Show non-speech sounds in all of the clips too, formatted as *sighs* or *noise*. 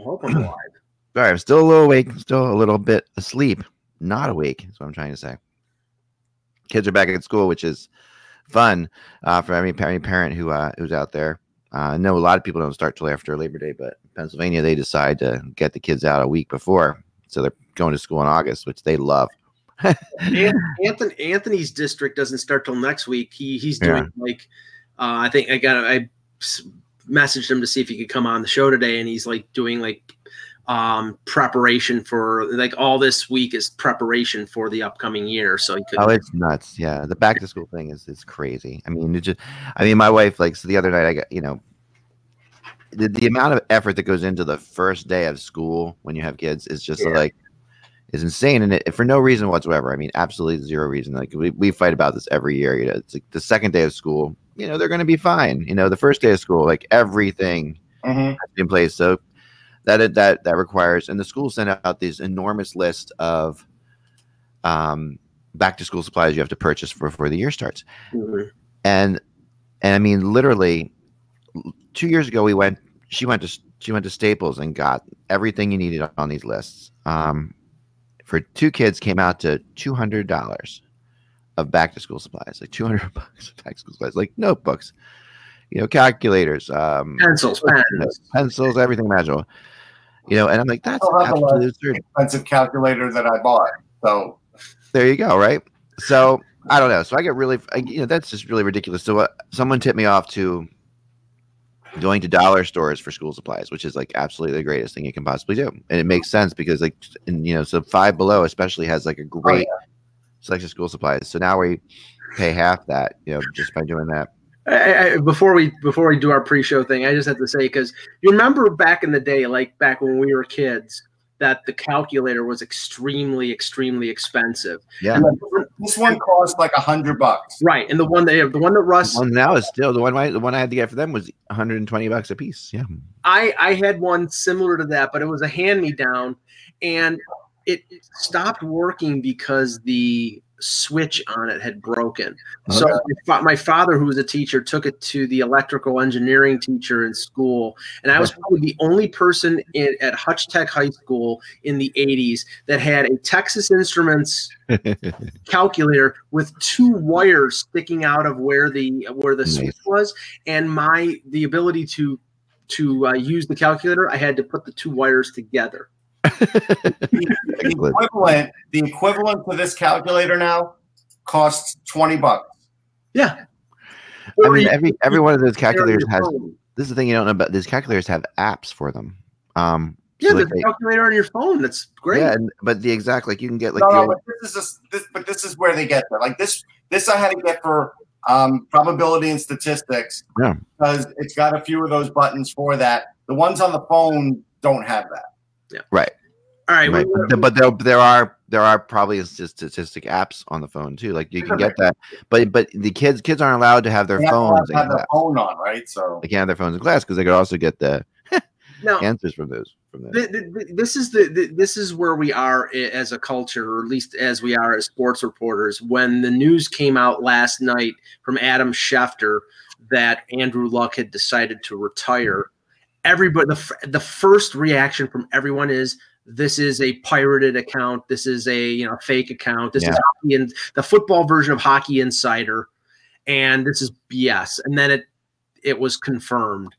I hope I'm alive. Sorry, I'm still a little awake, still a little bit asleep, not awake. Is what I'm trying to say. Kids are back at school, which is fun uh, for any, any parent who uh, who's out there. Uh, I know a lot of people don't start till after Labor Day, but Pennsylvania they decide to get the kids out a week before, so they're going to school in August, which they love. *laughs* Anthony, Anthony's district doesn't start till next week. He he's doing yeah. like uh, I think I got I messaged him to see if he could come on the show today, and he's like doing like um preparation for like all this week is preparation for the upcoming year so he could oh it's nuts. Yeah the back to school thing is is crazy. I mean it just i mean my wife like so the other night i got you know the, the amount of effort that goes into the first day of school when you have kids is just yeah. like is insane and it, for no reason whatsoever. I mean absolutely zero reason. Like we, we fight about this every year you know it's like the second day of school you know they're going to be fine you know the first day of school like everything mm-hmm. in place so that that that requires and the school sent out these enormous list of um, back to school supplies you have to purchase for before the year starts mm-hmm. and and i mean literally two years ago we went she went to she went to staples and got everything you needed on these lists um, for two kids came out to $200 of back to school supplies like 200 *laughs* bucks of back to school supplies like notebooks you know, calculators, um, pencils, pens. pencils, everything magical. You know, and I'm like, that's absolutely absurd. expensive calculator that I bought. So there you go, right? So I don't know. So I get really, I, you know, that's just really ridiculous. So uh, someone tipped me off to going to dollar stores for school supplies, which is like absolutely the greatest thing you can possibly do, and it makes sense because like, and you know, so Five Below especially has like a great oh, yeah. Selection of school supplies. So now we pay half that, you know, just by doing that. I, I, before we before we do our pre-show thing, I just have to say because you remember back in the day, like back when we were kids, that the calculator was extremely extremely expensive. Yeah, this one cost like a hundred bucks. Right, and the one that the one that Russ well, now is still the one I, the one I had to get for them was 120 bucks a piece. Yeah, I I had one similar to that, but it was a hand me down, and it stopped working because the switch on it had broken. Okay. So my father, who was a teacher, took it to the electrical engineering teacher in school, and I was probably the only person in, at Hutch Tech High School in the '80s that had a Texas Instruments *laughs* calculator with two wires sticking out of where the where the nice. switch was, and my the ability to to uh, use the calculator, I had to put the two wires together the, equivalent, the equivalent to this calculator now costs 20 bucks. Yeah. I mean, every every one of those calculators has. This is the thing you don't know about. These calculators have apps for them. Um, yeah, so like the calculator on your phone. That's great. Yeah, and, but the exact like you can get like. No, no but this is a, this, but this is where they get there. Like this, this I had to get for um, probability and statistics. Yeah, because it's got a few of those buttons for that. The ones on the phone don't have that. Yeah. Right. All right. right. But, but there, there are there are probably statistic apps on the phone too. Like you can get that, but but the kids kids aren't allowed to have their phones. Have their phone on, right? So they can't have their phones in class because they could also get the *laughs* now, answers from those. From the, the, this is the, the this is where we are as a culture, or at least as we are as sports reporters. When the news came out last night from Adam Schefter that Andrew Luck had decided to retire, everybody the the first reaction from everyone is this is a pirated account. This is a you know fake account. This yeah. is hockey and the football version of Hockey Insider, and this is BS. And then it it was confirmed.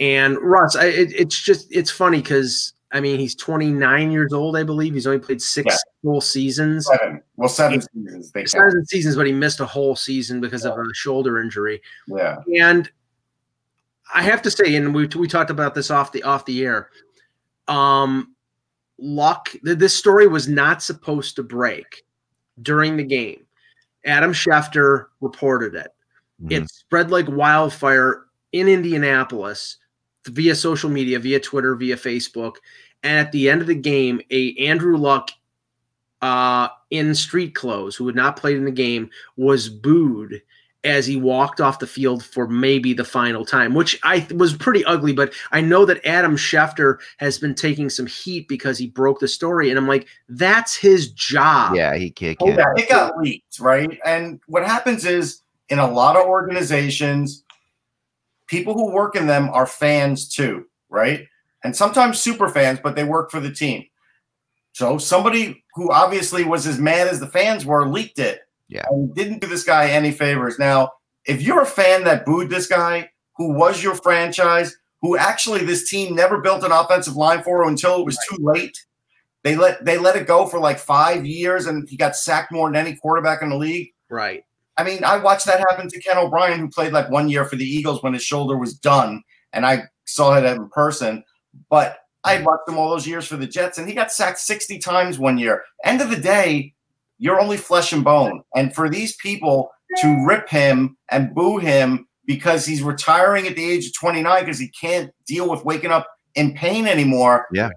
And Russ, I, it, it's just it's funny because I mean he's 29 years old, I believe. He's only played six yeah. full seasons. Seven. Well, seven seasons. They seven count. seasons, but he missed a whole season because yeah. of a shoulder injury. Yeah. And I have to say, and we we talked about this off the off the air. Um, Luck, this story was not supposed to break during the game. Adam Schefter reported it. Mm-hmm. It spread like wildfire in Indianapolis via social media, via Twitter, via Facebook. And at the end of the game, a Andrew Luck uh, in street clothes, who had not played in the game, was booed as he walked off the field for maybe the final time, which I was pretty ugly. But I know that Adam Schefter has been taking some heat because he broke the story, and I'm like, that's his job. Yeah, he kicked. Oh, yeah, it got leaked, right? And what happens is in a lot of organizations, people who work in them are fans too, right? and sometimes super fans, but they work for the team. So somebody who obviously was as mad as the fans were leaked it. Yeah. And didn't do this guy any favors. Now, if you're a fan that booed this guy, who was your franchise, who actually this team never built an offensive line for until it was too late. They let they let it go for like five years, and he got sacked more than any quarterback in the league. Right. I mean, I watched that happen to Ken O'Brien, who played like one year for the Eagles when his shoulder was done, and I saw that in person. But I watched him all those years for the Jets, and he got sacked 60 times one year. End of the day, you're only flesh and bone. And for these people to rip him and boo him because he's retiring at the age of 29 because he can't deal with waking up in pain anymore. Yeah.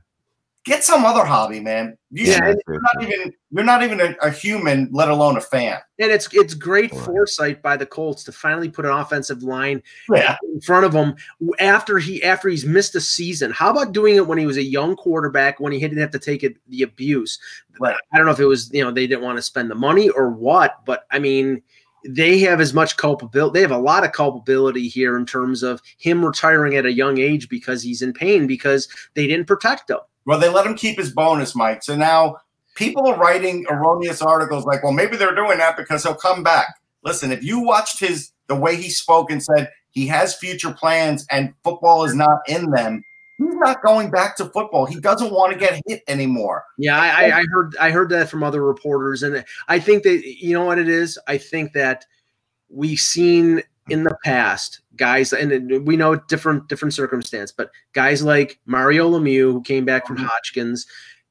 Get some other hobby, man. You, Yeah, you're not even you're not even a, a human, let alone a fan. And it's it's great Right. foresight by the Colts to finally put an offensive line Yeah. in front of him after he after he's missed a season. How about doing it when he was a young quarterback when he didn't have to take it, the abuse? Right. I don't know if it was you know they didn't want to spend the money or what, but I mean they have as much culpability. They have a lot of culpability here in terms of him retiring at a young age because he's in pain because they didn't protect him. Well, they let him keep his bonus, Mike. So now people are writing erroneous articles like, well, maybe they're doing that because he'll come back. Listen, if you watched his the way he spoke and said he has future plans and football is not in them, he's not going back to football. He doesn't want to get hit anymore. Yeah, I, I, heard I heard that from other reporters, and I think that you know what it is. I think that we've seen in the past guys, and we know different different circumstance, but guys like Mario Lemieux who came back from Mhm. Hodgkins,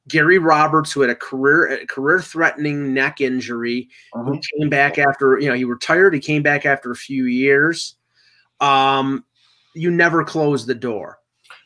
Gary Roberts who had a career a career threatening neck injury, who came back after you know he retired. He came back after a few years. Um, you never close the door.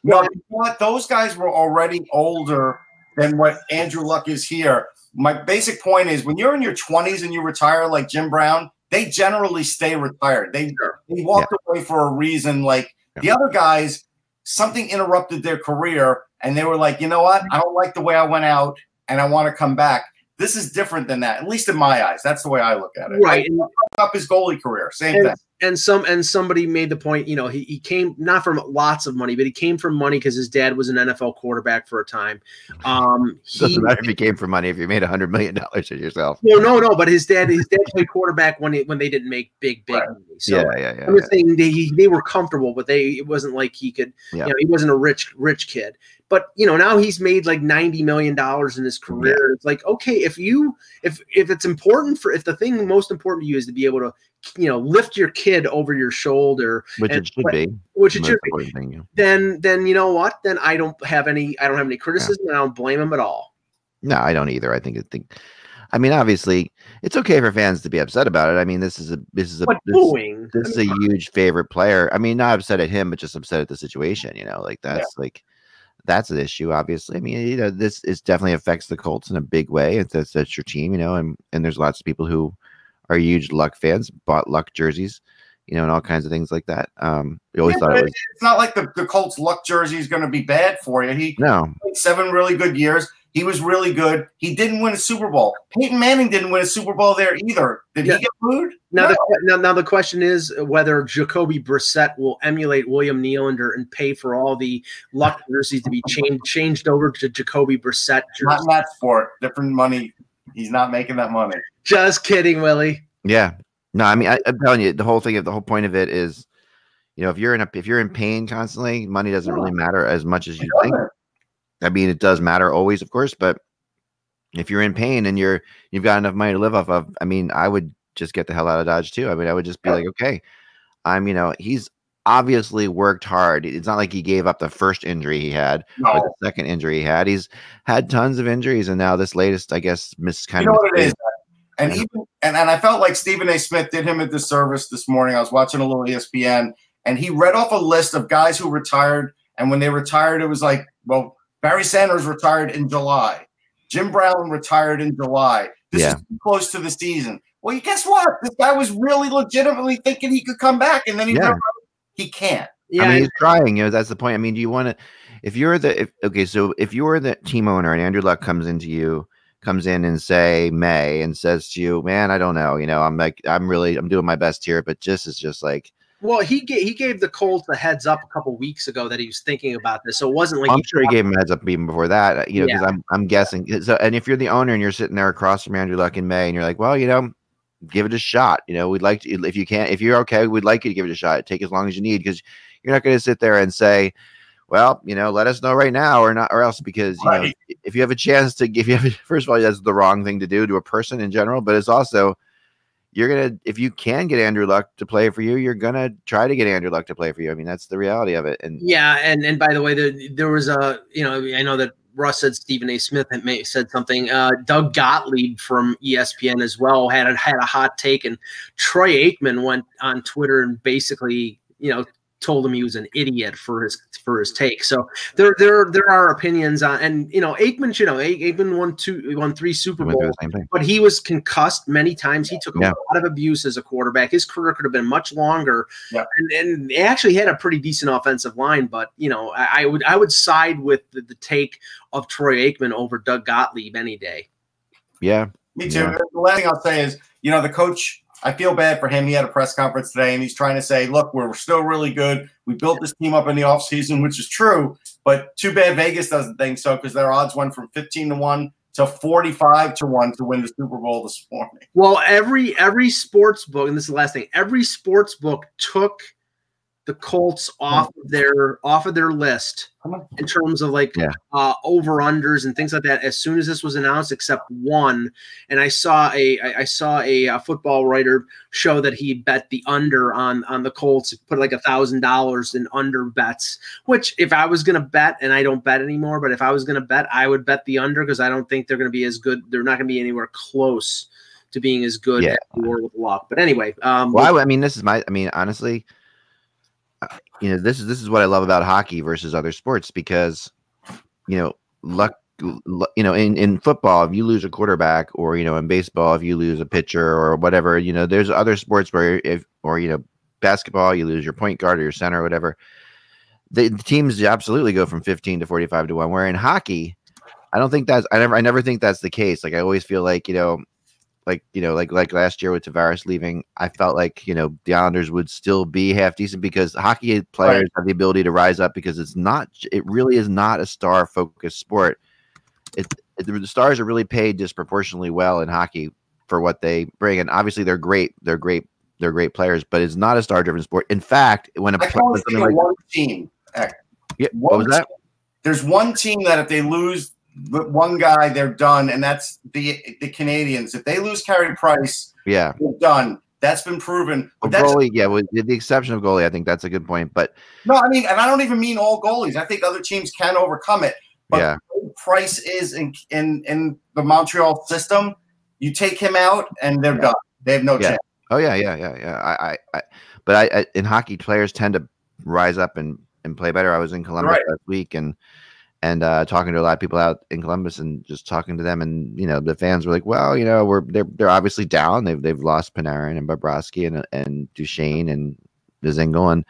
No, what? Those guys were already older than what Andrew Luck is here. My basic point is when you're in your 20s and you retire like Jim Brown, they generally stay retired. They, they walked away for a reason. Like the other guys, something interrupted their career and they were like, you know what? I don't like the way I went out and I want to come back. This is different than that, at least in my eyes. That's the way I look at it. Right. Like, up his goalie career, same And- thing. And some and somebody made the point you know he, he came not from lots of money but he came from money because his dad was an nfl quarterback for a time um *laughs* he Doesn't matter if you came for money if you made a hundred million dollars at yourself. no no no but his dad his dad played quarterback when he, when they didn't make big big Right. money so yeah, yeah, yeah. I'm just saying they, they were comfortable, but they it wasn't like he could, Yeah. you know, he wasn't a rich rich kid. But you know, now he's made like ninety million dollars in his career. It's like okay, if you if if it's important for if the thing most important to you is to be able to, you know, lift your kid over your shoulder, Which and- it should but- be. which it should be, thing, yeah. then then you know what? Then I don't have any I don't have any criticism. and I don't blame him at all. No, I don't either. I think I think. I mean, obviously, it's okay for fans to be upset about it. I mean, this is a this is a But this, this is a huge favorite player. I mean, not upset at him, but just upset at the situation. You know, like Yeah. that's like that's an issue. Obviously, I mean, you know, this is definitely affects the Colts in a big way. It's that's, that's your team, you know, and and there's lots of people who are huge Luck fans, bought Luck jerseys, you know, and all kinds of things like that. Um, we always Yeah, thought it was It's not like the, the Colts luck jersey is going to be bad for you. He no, seven really good years. He was really good. He didn't win a Super Bowl. Peyton Manning didn't win a Super Bowl there either. Did Yeah. he get booed? Now, No. the, now, now the question is whether Jacoby Brissett will emulate William Nylander and pay for all the luck jerseys to be changed changed over to Jacoby Brissett Not jerseys. in that sport. Different money. He's not making that money. Just kidding, Willie. Yeah. No, I mean, I, I'm telling you, the whole thing the whole point of it is, you know, if you're in a if you're in pain constantly, money doesn't really matter as much as you think. I mean, it does matter always, of course, but if you're in pain and you're you've got enough money to live off of, I mean, I would just get the hell out of Dodge too. I mean, I would just be Yeah. like, okay, I'm, you know, he's obviously worked hard. It's not like he gave up the first injury he had or the second injury he had. He's had tons of injuries, and now this latest, I guess, miss kind You know of what it is? And even and, and I felt like Stephen A. Smith did him a disservice this morning. I was watching a little ESPN and he read off a list of guys who retired. And when they retired, it was like, well, Barry Sanders retired in July. Jim Brown retired in July. This Yeah. is too close to the season. Well, you guess what? This guy was really legitimately thinking he could come back, and then he Yeah. realized he can't. Yeah, I mean, he's trying. You know, that's the point. I mean, do you want to? If you're the if, okay, so if you're the team owner and Andrew Luck comes into you, comes in and say May and says to you, "Man, I don't know. You know, I'm like, I'm really, I'm doing my best here, but just is just like, Well, he gave he gave the Colts a heads up a couple weeks ago that he was thinking about this, so it wasn't like I'm he sure he gave him a heads up even before that. Uh, you know, because I'm I'm guessing. Uh, so, and if you're the owner and you're sitting there across from Andrew Luck in May, and you're like, well, you know, give it a shot. You know, we'd like to if you can't if you're okay, we'd like you to give it a shot. Take as long as you need because you're not going to sit there and say, well, you know, let us know right now or not or else because you know if you have a chance to give you have *laughs* first of all that's the wrong thing to do to a person in general, but it's also you're gonna if you can get Andrew Luck to play for you, you're gonna try to get Andrew Luck to play for you. I mean, that's the reality of it. And Yeah, and and by the way, there, there was a you know I know that Russ said Stephen A. Smith had may, said something. Uh, Doug Gottlieb from ESPN as well had had a hot take, and Troy Aikman went on Twitter and basically you know told him he was an idiot for his for his take. So there there there are opinions on, and you know Aikman, you know Aikman won two won three Super we went through Bowls. the same thing. But he was concussed many times. He took a Yeah. lot of abuse as a quarterback. His career could have been much longer. Yeah. And, and he actually had a pretty decent offensive line. But you know, I, I would I would side with the, the take of Troy Aikman over Doug Gottlieb any day. Yeah. Me too. Yeah. The last thing I'll say is, you know, the coach. I feel bad for him. He had a press conference today, and he's trying to say, "Look, we're still really good. We built this team up in the offseason, which is true. But too bad Vegas doesn't think so because their odds went from fifteen to one to forty-five to one to win the Super Bowl this morning. Well, every every sports book, and this is the last thing, every sports book took the Colts off of their off of their list in terms of like Yeah. uh, over unders and things like that as soon as this was announced, except one. And I saw a I I saw a, uh football writer show that he bet the under on on the Colts, put like a thousand dollars in under bets. Which if I was gonna bet, and I don't bet anymore, but if I was gonna bet, I would bet the under because I don't think they're gonna be as good. They're not gonna be anywhere close to being as good Yeah. as they were with Luck. But anyway, um, Well, I, I mean, this is my. I mean, honestly, you know, this is this is what I love about hockey versus other sports because, you know, luck. You know, in in football, if you lose a quarterback, or you know, in baseball, if you lose a pitcher or whatever, you know, there's other sports where if or you know, basketball, you lose your point guard or your center or whatever. The, the teams absolutely go from 15 to 45 to one. Where in hockey, I don't think that's I never I never think that's the case. Like I always feel like you know, like you know, like like last year with Tavares leaving, I felt like you know the Islanders would still be half decent because hockey players have the ability to rise up because it's not it really is not a star focused sport. It, it the stars are really paid disproportionately well in hockey for what they bring, and obviously they're great. They're great. They're great players, but it's not a star driven sport. In fact, when a I pla- can only when think something of like one team. Yeah, what was that? team- There's one team that if they lose the one guy, they're done, and that's the the Canadiens. If they lose Carey Price, Yeah, they're done. That's been proven. But Well, goalie. Yeah, with the exception of goalie, I think that's a good point. But no, I mean, and I don't even mean all goalies. I think other teams can overcome it. But yeah, Price is in in in the Montreal system. You take him out, and they're Yeah. done. They have no Yeah. chance. Oh yeah, yeah, yeah, yeah. I, I, I but I, I in hockey, players tend to rise up and and play better. I was in Columbus Right. last week and and uh, talking to a lot of people out in Columbus and just talking to them, and you know the fans were like, well, you know, we're they're they're obviously down. They've they've lost Panarin and Bobrovsky and and Duchene and Dzingel and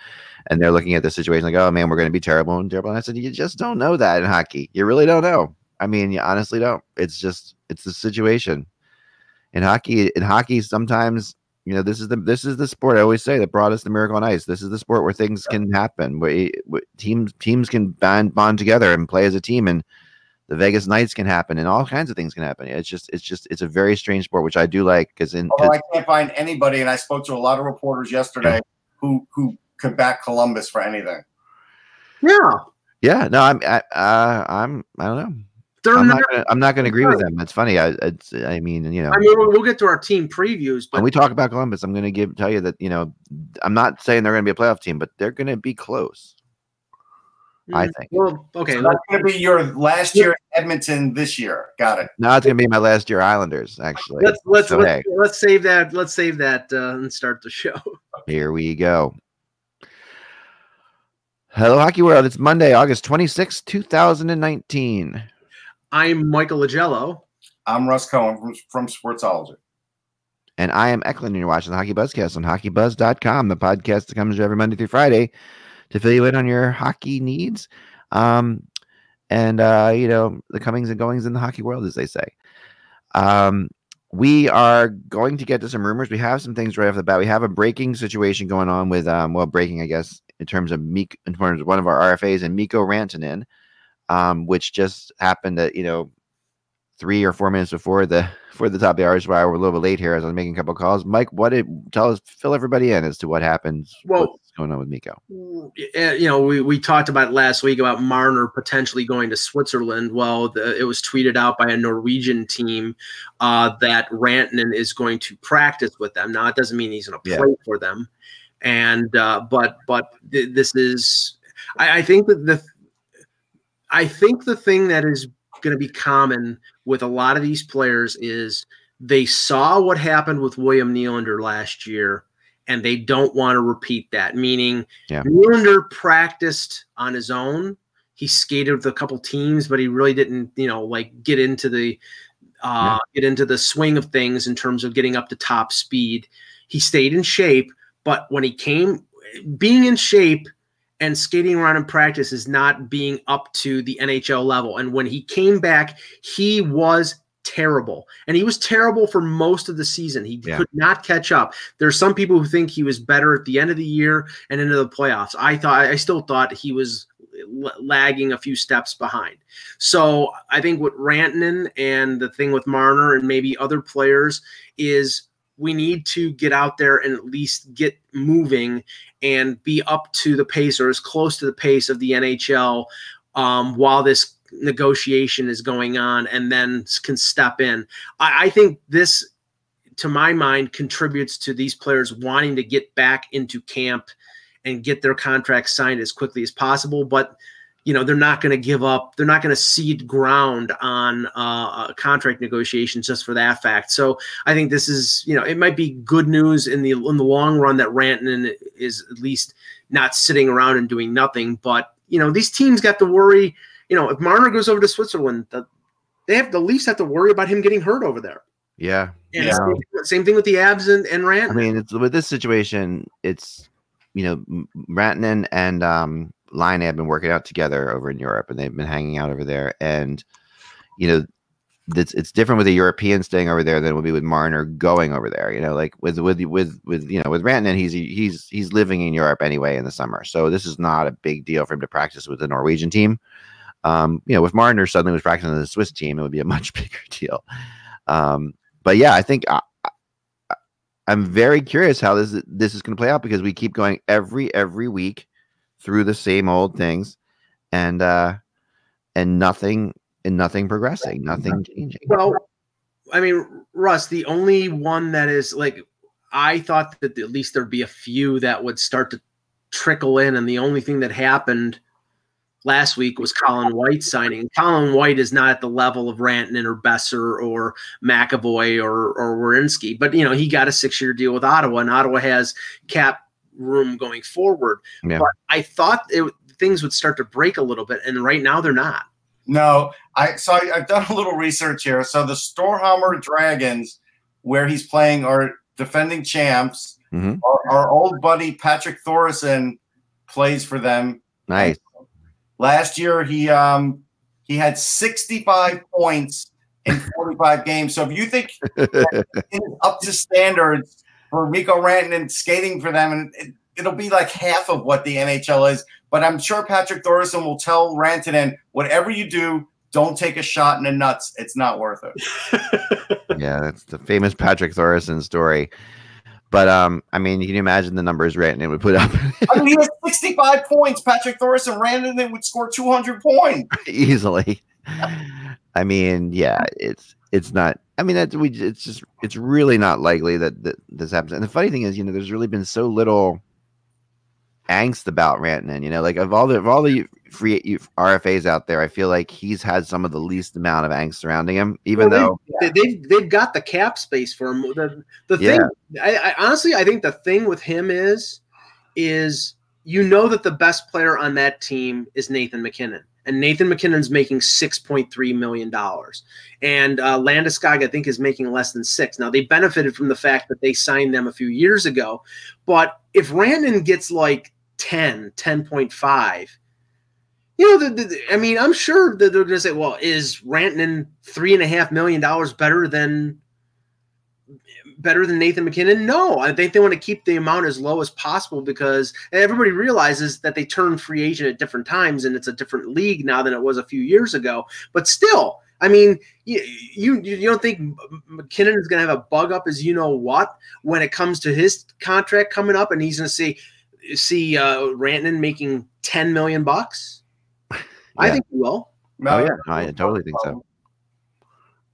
and they're looking at the situation like, oh man, we're going to be terrible and terrible. And I said, you just don't know that in hockey. You really don't know. I mean, you honestly don't. It's just it's the situation in hockey. In hockey, sometimes you know this is the this is the sport I always say that brought us the miracle on ice. This is the sport where things can happen, where, where teams teams can bond bond together and play as a team, and the Vegas Knights can happen, and all kinds of things can happen. It's just it's just it's a very strange sport, which I do like because in Although I can't find anybody, and I spoke to a lot of reporters yesterday who who could back Columbus for anything. yeah, yeah, no, I'm I, uh, I'm I don't know. They're I'm not. not gonna, I'm not going to agree with them. It's funny. I it's I mean you know. I mean, we'll, we'll get to our team previews, but when we talk about Columbus, I'm going to give tell you that you know I'm not saying they're going to be a playoff team, but they're going to be close. I Mm, think. Well, okay. So that's going to be your last year in Edmonton this year. Got it. No, it's going to be my last year Islanders. Actually, Let's let's So, let's, hey. let's save that. Let's save that uh, and start the show. *laughs* here we go. Hello, Hockey World. It's Monday, August 26, 2019. I'm Michael Augello. I'm Russ Cohen from, from Sportsology. And I am Eklund, and you're watching the Hockey Buzzcast on hockeybuzz.com, the podcast that comes every Monday through Friday to fill you in on your hockey needs. Um, and, uh, you know, the comings and goings in the hockey world, as they say. Um, we are going to get to some rumors. We have some things right off the bat. We have a breaking situation going on with, um, well, breaking, I guess, in terms of Meek, in terms of one of our RFAs and Mikko Rantanen, um, which just happened at you know three or four minutes before the *laughs* for the top of the hour. Why we're a little bit late here as I'm making a couple calls. Mike, what did tell us? Fill everybody in as to what happens. Well, what's going on with Mikko? You know, we, we talked about last week about Marner potentially going to Switzerland. Well, the, it was tweeted out by a Norwegian team uh, that Rantanen is going to practice with them. Now, it doesn't mean he's going to play yeah. for them, and uh, but but th- this is I, I think that the I think the thing that is going to be common with a lot of these players is they saw what happened with William Nylander last year and they don't want to repeat that. Meaning, yeah. Nylander practiced on his own. He skated with a couple teams, but he really didn't, you know, like get into the uh, yeah. get into the swing of things in terms of getting up to top speed. He stayed in shape, but when he came, being in shape and skating around in practice is not being up to the NHL level. And when he came back, he was terrible. And he was terrible for most of the season. He yeah. could not catch up. There's some people who think he was better at the end of the year and into the playoffs. I thought I still thought he was lagging a few steps behind. So I think with Rantanen and the thing with Marner and maybe other players is we need to get out there and at least get moving and be up to the pace or as close to the pace of the NHL um, while this negotiation is going on and then can step in. I, I think this, to my mind, contributes to these players wanting to get back into camp and get their contracts signed as quickly as possible. But you know they're not going to give up they're not going to cede ground on uh, contract negotiations just for that fact. So i think this is you know it might be good news in the in the long run that rantanen is at least not sitting around and doing nothing but you know these teams got to worry you know if marner goes over to switzerland the, they have the least have to worry about him getting hurt over there. Yeah. And yeah. Same, same, thing with the Avs and, and rant i mean it's with this situation it's you know rantanen and um Laine have been working out together over in Europe, and they've been hanging out over there. And you know, it's it's different with a European staying over there than it would be with Marner going over there. You know, like with with with with you know with Rantanen, he's he's he's living in Europe anyway in the summer, so this is not a big deal for him to practice with the Norwegian team. Um, you know, with Marner suddenly was practicing with the Swiss team, it would be a *laughs* much bigger deal. Um, but yeah, I think I, I'm very curious how this this is going to play out because we keep going every every week through the same old things and uh and nothing and nothing progressing nothing changing well i mean russ the only one that is like i thought that at least there'd be a few that would start to trickle in and the only thing that happened last week was Colin White signing. Colin White is not at the level of Rantanen or Boeser or McAvoy or or Werenski, but you know he got a six year deal with Ottawa, and Ottawa has cap room going forward. Yeah. But I thought it, things would start to break a little bit, and right now they're not. No, I so I, have done a little research here. So the Storhamar Dragons, where he's playing, are defending champs. Mm-hmm. Our, our, old buddy Patrick Thoresen plays for them. Nice. Last year he um he had 65 points in 45 *laughs* games. So if you think *laughs* up to standards for Mikko Rantanen skating for them, and it, it'll be like half of what the NHL is. But I'm sure Patrick Thoresen will tell Rantanen, whatever you do, don't take a shot in the nuts. It's not worth it. *laughs* yeah, that's the famous Patrick Thoresen story. But um, I mean, you can you imagine the numbers Rantanen would put up? I mean, he has 65 points. Patrick Thoresen Rantanen would score 200 points *laughs* easily. I mean, yeah, it's it's not. I mean, that we it's just it's really not likely that, that this happens. And the funny thing is, you know, there's really been so little angst about Rantanen. You know, like of all the of all the free RFAs out there, I feel like he's had some of the least amount of angst surrounding him. Even well, though they, they've they've got the cap space for him. The the thing, yeah. I, I honestly, I think the thing with him is is you know that the best player on that team is Nathan MacKinnon and Nathan MacKinnon's making six point three million dollars, and uh, Landeskog I think is making less than six. Now they benefited from the fact that they signed them a few years ago, but if Randon gets like 10, 10.5, you know, the, the, I mean, I'm sure that they're going to say, well, is Rantanen three and a half million dollars better than better than Nathan MacKinnon? No, I think they want to keep the amount as low as possible because everybody realizes that they turn free agent at different times and it's a different league now than it was a few years ago. But still, I mean, you you, you don't think MacKinnon is going to have a bug up as you know what when it comes to his contract coming up, and he's going to see see uh, Rantanen making ten million bucks? Yeah. I think he will. No, oh yeah, I totally think so.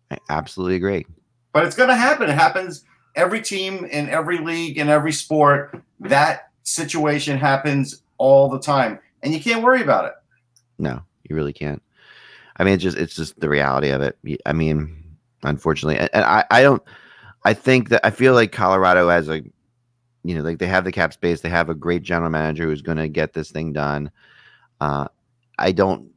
I absolutely agree. But it's going to happen. It happens every team in every league in every sport. That situation happens all the time, and you can't worry about it. No, you really can't. I mean, it's just it's just the reality of it. I mean, unfortunately, and, I I don't. I think that I feel like Colorado has a, you know, like they have the cap space. They have a great general manager who's going to get this thing done. Uh, I don't,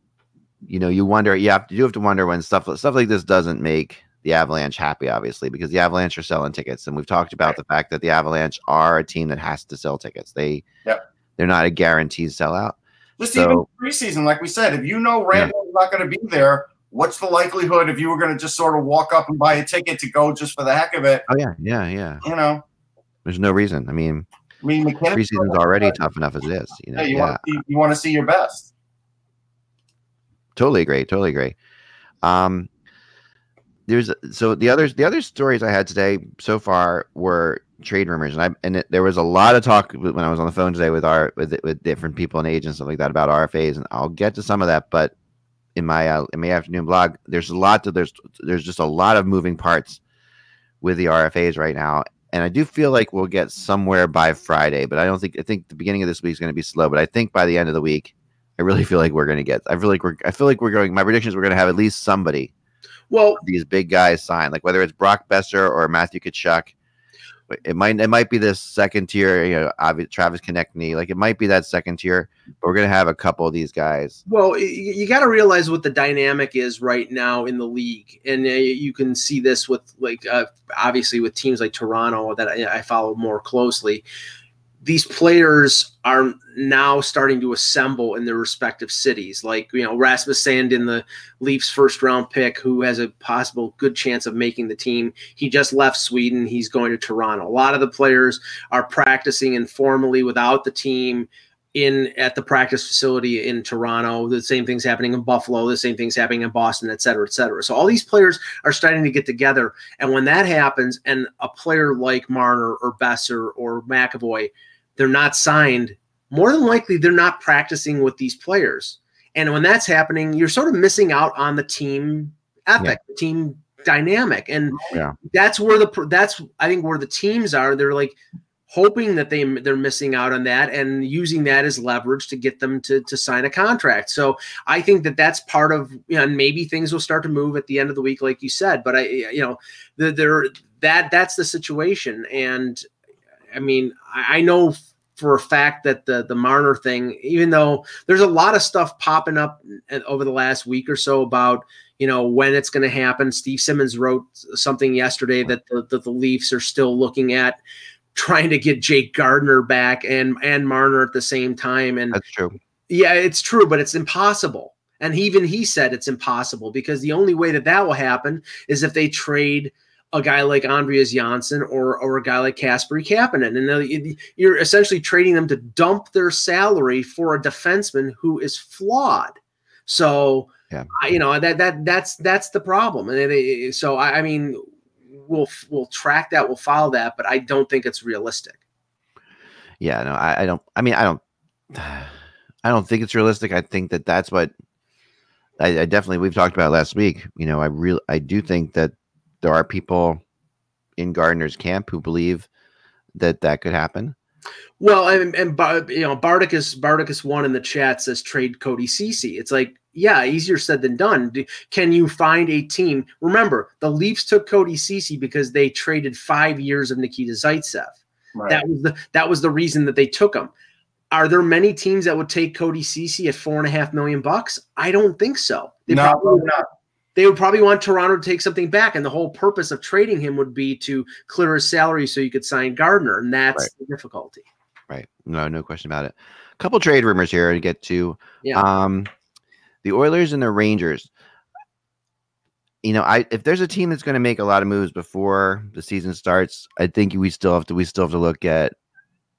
you know, you wonder. You have to you have to wonder when stuff stuff like this doesn't make the Avalanche happy, obviously, because the Avalanche are selling tickets, and we've talked about right. the fact that the Avalanche are a team that has to sell tickets. They, yep. they're not a guaranteed sellout. Just so, even preseason, like we said, if you know Randall yeah. not going to be there, what's the likelihood if you were going to just sort of walk up and buy a ticket to go just for the heck of it? Oh yeah, yeah, yeah. You know, there's no reason. I mean, I mean, preseason's already tough enough as it is. You know, yeah, you, yeah. Want, to see, you want to see your best. Totally agree. Totally agree. Um, there's so the others the other stories I had today so far were trade rumors, and I and it, there was a lot of talk when I was on the phone today with our with with different people and agents and stuff like that about RFAs, and I'll get to some of that. But in my uh, in my afternoon blog, there's a lot to there's there's just a lot of moving parts with the RFAs right now, and I do feel like we'll get somewhere by Friday. But I don't think I think the beginning of this week is going to be slow. But I think by the end of the week, I really feel like we're going to get. I feel like we're I feel like we're going. My prediction is we're going to have at least somebody. Well, these big guys sign, like whether it's Brock Boeser or Matthew Tkachuk it might it might be this second tier, you know, Travis Konecny, like it might be that second tier, but we're gonna have a couple of these guys. Well, you got to realize what the dynamic is right now in the league, and uh, you can see this with like uh, obviously with teams like Toronto that I follow more closely these players are now starting to assemble in their respective cities. Like, you know, Rasmus Sandin, the Leafs first round pick, who has a possible good chance of making the team. He just left Sweden. He's going to Toronto. A lot of the players are practicing informally without the team in at the practice facility in Toronto. The same thing's happening in Buffalo. The same thing's happening in Boston, et cetera, et cetera. So all these players are starting to get together. And when that happens, and a player like Marner or Boeser or McAvoy – they're not signed, more than likely they're not practicing with these players. And when that's happening, you're sort of missing out on the team ethic, yeah. team dynamic. And yeah. that's where the that's I think where the teams are. They're like hoping that they they're missing out on that and using that as leverage to get them to to sign a contract. So I think that that's part of you know, and maybe things will start to move at the end of the week, like you said. But I you know the, there that that's the situation. And I mean I, I know for a fact that the the Marner thing, even though there's a lot of stuff popping up over the last week or so about you know when it's going to happen. Steve Simmons wrote something yesterday that the, that the Leafs are still looking at trying to get Jake Gardiner back and and Marner at the same time. And that's true. Yeah, it's true, but it's impossible. And even he said it's impossible because the only way that that will happen is if they trade a guy like Andreas Johnsson or or a guy like Kasperi Kapanen, and you're essentially trading them to dump their salary for a defenseman who is flawed. So, yeah. you know that that that's that's the problem. And they, so I, I mean, we'll we'll track that, we'll follow that, but I don't think it's realistic. Yeah, no, I, I don't. I mean, I don't. *sighs* I don't think it's realistic. I think that that's what I, I, definitely we've talked about last week. You know, I really I do think that there are people in Gardiner's camp who believe that that could happen. Well, and, and you know, Bardicus Bardicus one in the chat says trade Cody Ceci. It's like, yeah, easier said than done. Can you find a team? Remember, the Leafs took Cody Ceci because they traded five years of Nikita Zaitsev. Right. That was the that was the reason that they took him. Are there many teams that would take Cody Ceci at four and a half million bucks? I don't think so. They no, probably, not they would probably want Toronto to take something back. And the whole purpose of trading him would be to clear his salary so you could sign Gardiner. And that's right. the difficulty. Right. No, no question about it. A couple trade rumors here to get to. Yeah. Um, the Oilers and the Rangers. you know, I if there's a team that's going to make a lot of moves before the season starts, I think we still have to we still have to look at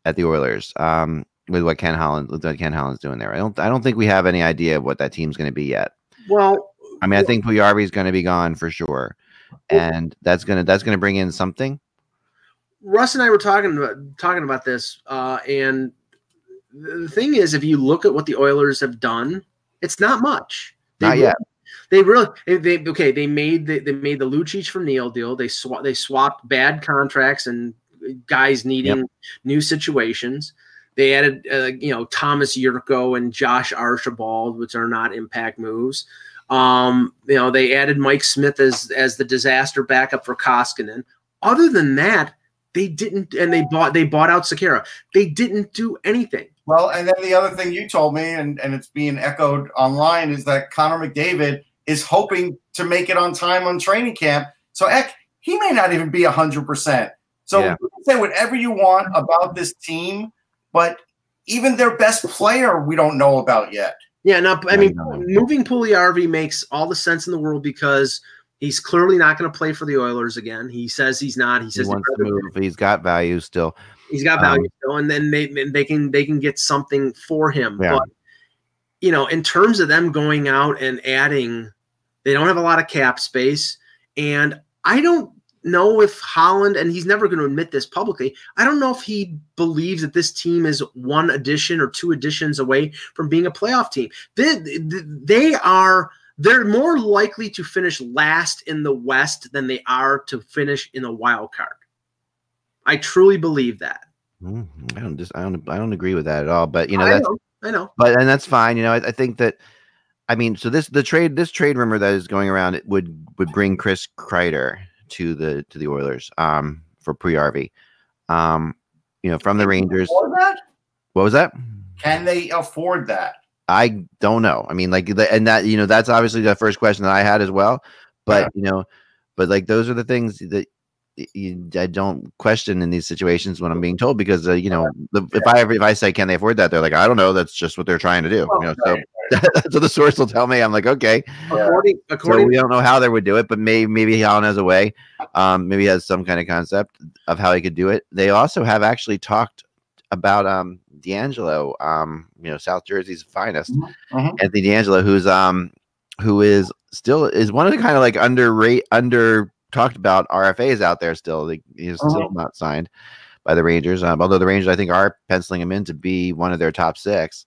at the Oilers. Um, with what Ken Holland with what Ken Holland's doing there. I don't I don't think we have any idea of what that team's going to be yet. Well, I mean, I think Puljujarvi is going to be gone for sure, and that's gonna that's gonna bring in something. Russ and I were talking about talking about this, uh, and the thing is, if you look at what the Oilers have done, it's not much. They Not yet. They really they, okay. They made the, they made the Lucic for Neal deal. They swap they swapped bad contracts and guys needing new situations. They added uh, you know Thomas Jurco and Josh Archibald, which are not impact moves. Um, you know they added Mike Smith as as the disaster backup for Koskinen. Other than that, they didn't, and they bought they bought out Sekera. They didn't do anything. Well, and then the other thing you told me, and, and it's being echoed online, is that Connor McDavid is hoping to make it on time on training camp. So, heck, he may not even be 100%. So, Yeah. you can say whatever you want about this team, but even their best player, we don't know about yet. Yeah, no, I mean, moving Puljujarvi makes all the sense in the world because he's clearly not going to play for the Oilers again. He says he's not. He He says wants to move. He's got value still. he's got Um, value still, and then they they can they can get something for him. Yeah. But you know, in terms of them going out and adding, they don't have a lot of cap space, and I don't know if Holland and he's never going to admit this publicly. I don't know if he believes that this team is one addition or two additions away from being a playoff team. They, they are they're more likely to finish last in the West than they are to finish in a wild card. I truly believe that. Mm, I don't just I don't I don't agree with that at all. But you know I that's know, I know. but and that's fine. You know, I, I think that I mean, so this the trade this trade rumor that is going around it would would bring Chris Kreider to the to the Oilers um for Puljujarvi. Um, you know, from the Rangers. That? What was that? Can they afford that? I don't know. I mean, like, the, and that you know, that's obviously the first question that I had as well. But you know, but like those are the things that you, I don't question in these situations when I'm being told because uh, you know, the, if I if I say can they afford that, they're like, I don't know. That's just what they're trying to do. you know, so *laughs* so the source will tell me. I'm like, okay. According, So we don't know how they would do it, but maybe maybe Allen has a way. Um, maybe he has some kind of concept of how he could do it. They also have actually talked about um DeAngelo, um, you know, South Jersey's finest, mhm. Anthony DeAngelo, who's um who is still is one of the kind of like underrate under talked about RFAs out there still. Like, he's still not signed by the Rangers. Um, although the Rangers I think are penciling him in to be one of their top six.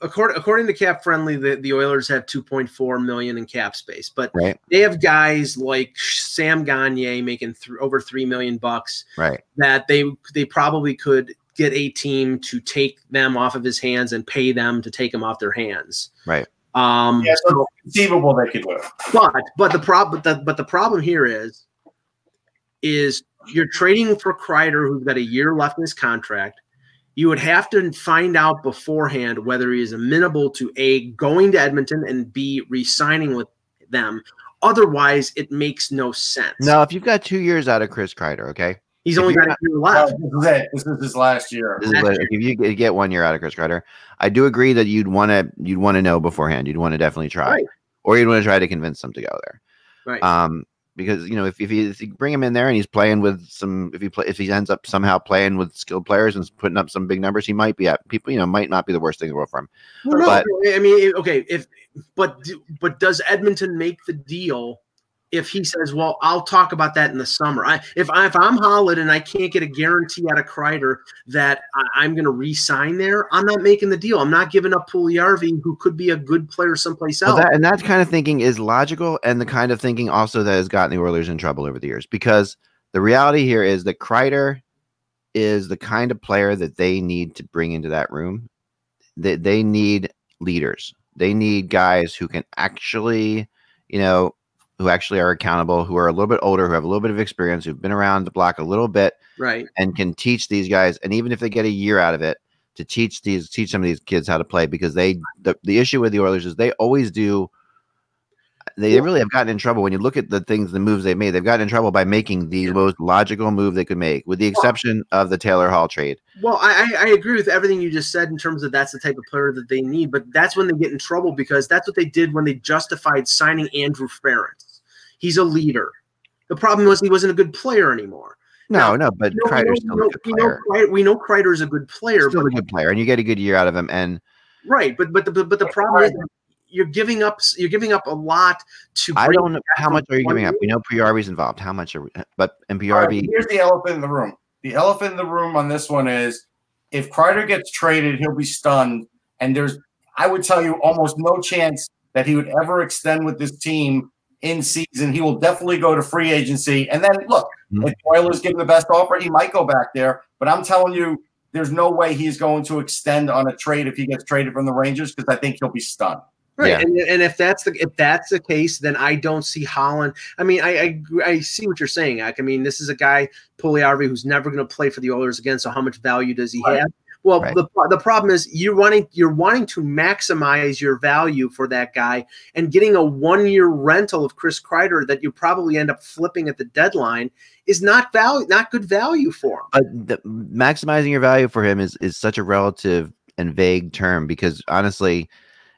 According according to Cap Friendly, the, the Oilers have 2.4 million in cap space, but Right. they have guys like Sam Gagner making th- over three million bucks Right. that they they probably could get a team to take them off of his hands and pay them to take them off their hands. Right. Um, Yeah, so conceivable they could do it. but but the problem but the, but the problem here is is you're trading for Kreider who's got a year left in his contract. You would have to find out beforehand whether he is amenable to a going to Edmonton and b re-signing with them. Otherwise, it makes no sense. No, if you've got two years out of Chris Kreider, okay. he's if only got a year Well, left. this is it. This is his last year. This is what, if you get- get one year out of Chris Kreider, I do agree that you'd want to you'd want to know beforehand. You'd want to definitely try, Right. or you'd want to try to convince them to go there. Right. Um, because you know if if you, if you bring him in there and he's playing with some if he play if he ends up somehow playing with skilled players and putting up some big numbers, he might be at people you know might not be the worst thing in the world for him. Well, no, I mean, okay, if but but does Edmonton make the deal if he says, "Well, I'll talk about that in the summer"? I, if I, if I'm Holland and I can't get a guarantee out of Kreider that I, I'm going to re-sign there, I'm not making the deal. I'm not giving up Puljujarvi, who could be a good player someplace Well, else. that, and that kind of thinking is logical, and the kind of thinking also that has gotten the Oilers in trouble over the years. Because the reality here is that Kreider is the kind of player that they need to bring into that room. They, they need leaders. They need guys who can actually, you know, who actually are accountable, who are a little bit older, who have a little bit of experience, who've been around the block a little bit, right. and can teach these guys. And even if they get a year out of it, to teach these teach some of these kids how to play because they the, the issue with the Oilers is they always do they really have gotten in trouble when you look at the things the moves they've made they've gotten in trouble by making the most logical move they could make with the exception of the Taylor Hall trade Well, I, I I agree with everything you just said in terms of that's the type of player that they need, but that's when they get in trouble because that's what they did when they justified signing Andrew Ference. He's a leader. The problem was he wasn't a good player anymore. No, no, but You know, Kreider's we still know, a good we know. Kreider- we know Kreider's a good player, Still but a good player, and you get a good year out of him. And right, but but the but, but the problem is you're giving up you're giving up a lot to. I don't know how much are you giving up. We know PRV's involved. How much are we? But and All right, PRV, here's the elephant in the room. The elephant in the room on this one is if Kreider gets traded, he'll be stunned. And there's, I would tell you, almost no chance that he would ever extend with this team in season. He will definitely go to free agency. And then look, Mhm. if Oilers give him the best offer, he might go back there. But I'm telling you, there's no way he's going to extend on a trade if he gets traded from the Rangers because I think he'll be stunned. Right, Yeah. and, and if that's the if that's the case, then I don't see Holland. I mean, I I, I see what you're saying. Ike. I mean, this is a guy Puljujarvi who's never going to play for the Oilers again. So how much value does he Right. have? Well, Right. the the problem is you're wanting you're wanting to maximize your value for that guy, and getting a one year rental of Chris Kreider that you probably end up flipping at the deadline is not value not good value for him. but the, maximizing your value for him is is such a relative and vague term because honestly,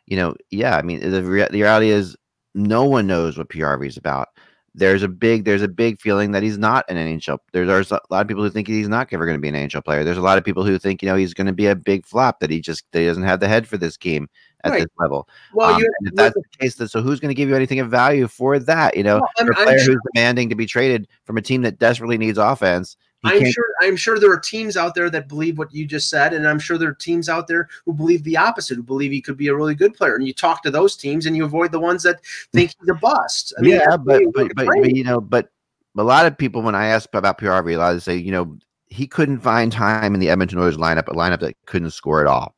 you know, yeah, I mean, the, rea- the reality is no one knows what PRV is about. There's a big there's a big feeling that he's not an NHL. There's, there's a lot of people who think he's not ever going to be an NHL player. There's a lot of people who think you know he's going to be a big flop that he just that he doesn't have the head for this game at Right. this level. Well, Um, if that's the case, then so who's going to give you anything of value for that? You know, well, I'm, a I'm player who's demanding to be traded from a team that desperately needs offense. He I'm sure I'm sure there are teams out there that believe what you just said, and I'm sure there are teams out there who believe the opposite, who believe he could be a really good player. And you talk to those teams, and you avoid the ones that think he's a bust. I mean, yeah, that's the way but you but, but but you know, but a lot of people when I ask about Pierre PRV, a lot of say, you know, he couldn't find time in the Edmonton Oilers lineup, a lineup that couldn't score at all.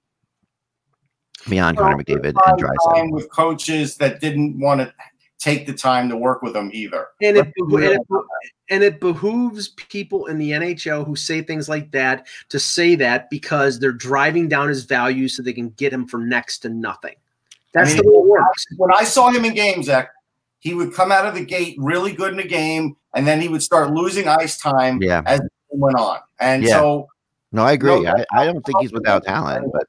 Beyond Connor McDavid and Time Draisaitl. with coaches that didn't want to take the time to work with them either. and it, beho- and, real it, and it behooves people in the NHL who say things like that to say that because they're driving down his value so they can get him for next to nothing. That's I the way it works. when I saw him in games, Zach, he would come out of the gate really good in a game, and then he would start losing ice time Yeah, as it went on. And Yeah. so, no, I agree. No, I, I don't think he's without talent, *laughs* but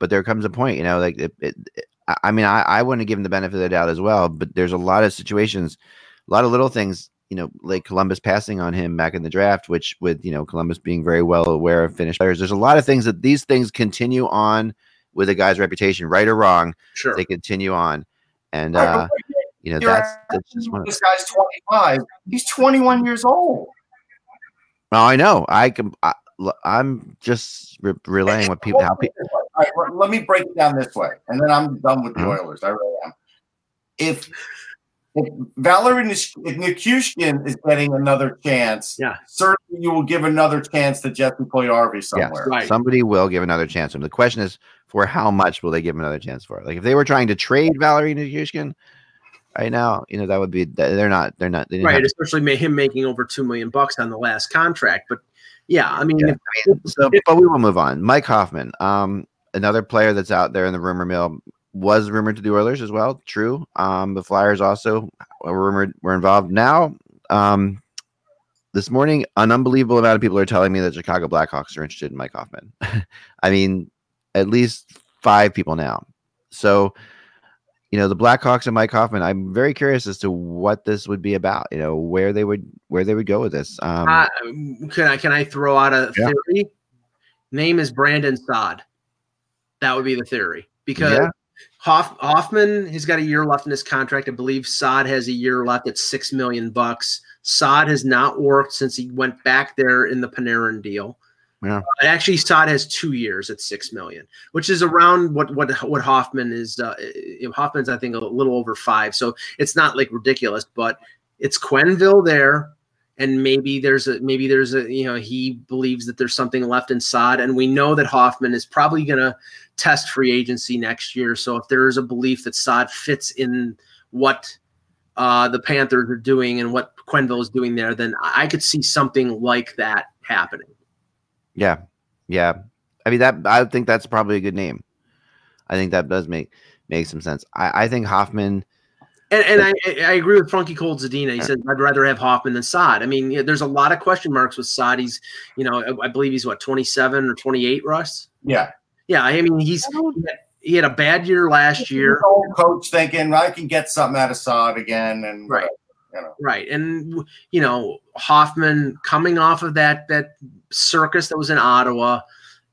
but there comes a point, you know, like it, it, it- I- mean, I, I want to give him the benefit of the doubt as well, but there's a lot of situations, a lot of little things, you know, like Columbus passing on him back in the draft, which with you know Columbus being very well aware of Finnish players, there's a lot of things that these things continue on with a guy's reputation, right or wrong, Sure. they continue on, and Right, uh, you know that's that's just one. This guy's 25. He's 21 years old. oh, I know. I can. I, I'm just re- relaying what people how people. *laughs* All right, let- let me break it down this way, and then I'm done with the Mhm. Oilers. I really am. If if Valerie Nis- if Nichushkin is getting another chance, Yeah. certainly you will give another chance to Jesse Puljujarvi Yes, somewhere. Right. somebody will give another chance to him. The question is, for how much will they give him another chance for? Like, if they were trying to trade Valeri Nichushkin right now, you know, that would be. They're not. They're not. They didn't Right, have- especially ma- him making over two million bucks on the last contract. But yeah, I mean, Yeah. if- so, but we will move on. Mike Hoffman, um, another player that's out there in the rumor mill, was rumored to the Oilers as well. True. Um, the Flyers also were rumored were involved. Now, um, this morning, an unbelievable amount of people are telling me that Chicago Blackhawks are interested in Mike Hoffman. *laughs* I mean, at least five people now. So, you know, the Blackhawks and Mike Hoffman. I'm very curious as to what this would be about. You know, where they would where they would go with this. Um, uh, can I can I throw out a Yeah. theory? Name is Brandon Saad. That would be the theory because Yeah. Hoff, Hoffman has got a year left in his contract. I believe Saad has a year left at six million bucks. Saad has not worked since he went back there in the Panarin deal. Yeah. Uh, actually, Saad has two years at six million, which is around what what what Hoffman is. Uh, Hoffman's I think a little over five, so it's not like ridiculous, but it's Quenneville there, and maybe there's a maybe there's a you know he believes that there's something left in Saad, and we know that Hoffman is probably going to test free agency next year. So if there is a belief that Saad fits in what uh, the Panthers are doing and what Quenneville is doing there, then I could see something like that happening. Yeah, yeah. I mean that. I think that's probably a good name. I think that does make make some sense. I, I think Hoffman. And, and I, I agree with Funky Cold Zadina. He said I'd rather have Hoffman than Saad. I mean, yeah, there's a lot of question marks with Saad. He's, you know, I, I believe he's what 27 or 28, Russ. Yeah. Yeah, I mean he's he had a bad year last year. Old coach thinking I can get something out of Saad again, and uh, Right. You know, Right. And you know, Hoffman coming off of that that circus that was in Ottawa,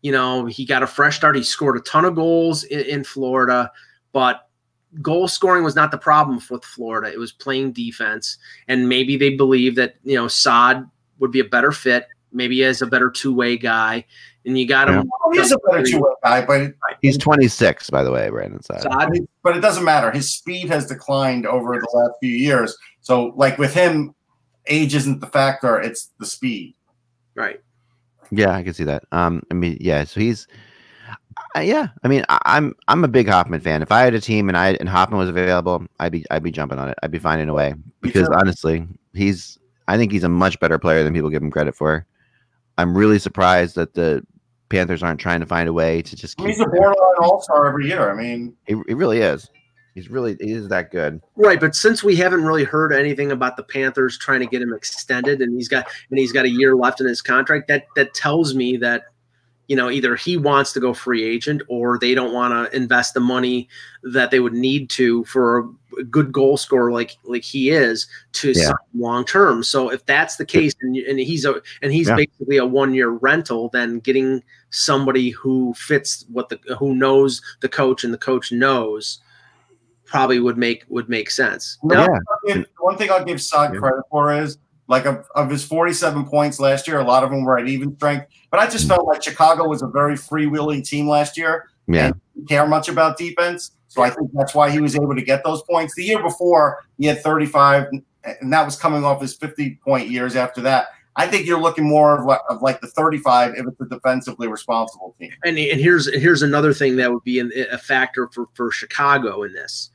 you know, he got a fresh start. He scored a ton of goals in, in Florida, but goal scoring was not the problem with Florida. It was playing defense. And maybe they believe that, you know, Saad would be a better fit, maybe as a better two-way guy. And you got him Well, he's a better two-way guy, but He's 26, by the way, Brandon Saad. Sod, but it doesn't matter. His speed has declined over the last few years. So, like with him, age isn't the factor; it's the speed. right. Yeah, I can see that. Um, I mean, yeah. So he's, uh, yeah. I mean, I, I'm I'm a big Hoffman fan. If I had a team and I and Hoffman was available, I'd be I'd be jumping on it. I'd be finding a way because too. honestly, he's I think he's a much better player than people give him credit for. I'm really surprised that the Panthers aren't trying to find a way to just I mean, keep. he's a borderline all-star every year. I mean, He, he really is. He's really he is that good. Right, but since we haven't really heard anything about the Panthers trying to get him extended, and he's got and he's got a year left in his contract, that that tells me that you know either he wants to go free agent or they don't want to invest the money that they would need to for a good goal scorer like like he is to Yeah. long term. So if that's the case, and, and he's a and he's Yeah. basically a one year rental, then getting somebody who fits what the who knows the coach and the coach knows probably would make would make sense. Now, Yeah. one thing I'll give Saad Yeah. credit for is like of, of his 47 points last year, a lot of them were at even strength. But I just felt like Chicago was a very freewheeling team last year. Yeah. Didn't care much about defense. So I think that's why he was able to get those points. The year before, he had 35, and that was coming off his 50 point years after that. I think you're looking more of like, of like the 35 if it's a defensively responsible team. and, and here's here's another thing that would be an, a factor for for Chicago in this.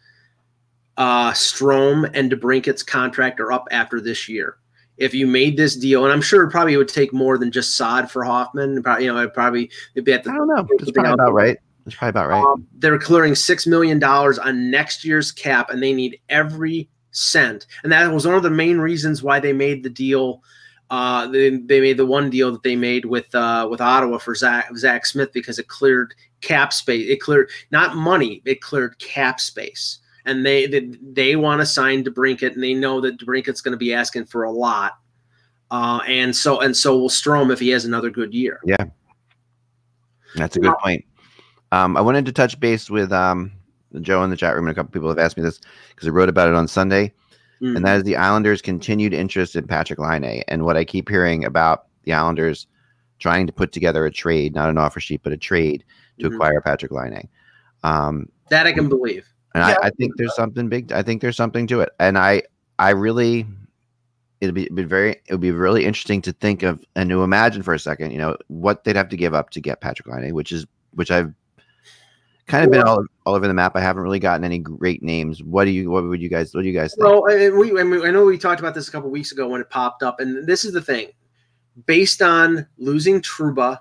Uh, Strome and DeBrincat's contract are up after this year. If you made this deal, and I'm sure it probably would take more than just Saad for Hoffman. Probably, you know, it probably it'd be at the. I don't know. That's probably about right. That's probably about right. um, they're clearing six million dollars on next year's cap, and they need every cent. And that was one of the main reasons why they made the deal. Uh, they, they made the one deal that they made with uh, with Ottawa for Zach Zach Smith because it cleared cap space. It cleared not money, it cleared cap space. And they they, they want to sign DeBrincat, and they know that DeBrincat's going to be asking for a lot. Uh, and so and so will Strome if he has another good year. Yeah, that's a good point. Um, I wanted to touch base with um, Joe in the chat room, and a couple people have asked me this because I wrote about it on Sunday, Mm. and that is the Islanders' continued interest in Patrik Laine. And what I keep hearing about the Islanders trying to put together a trade, not an offer sheet, but a trade to Mhm. acquire Patrik Laine. Um, That I can believe. And Yeah. I, I think there's something big. I think there's something to it, and I, I really, it'd be, be very, it would be really interesting to think of and to imagine for a second, you know, what they'd have to give up to get Patrik Laine, which is, which I've kind of been all, all over the map. I haven't really gotten any great names. What do you, what would you guys, what do you guys think? Well, and we, I, mean, I know we talked about this a couple weeks ago when it popped up, and this is the thing. Based on losing Trouba,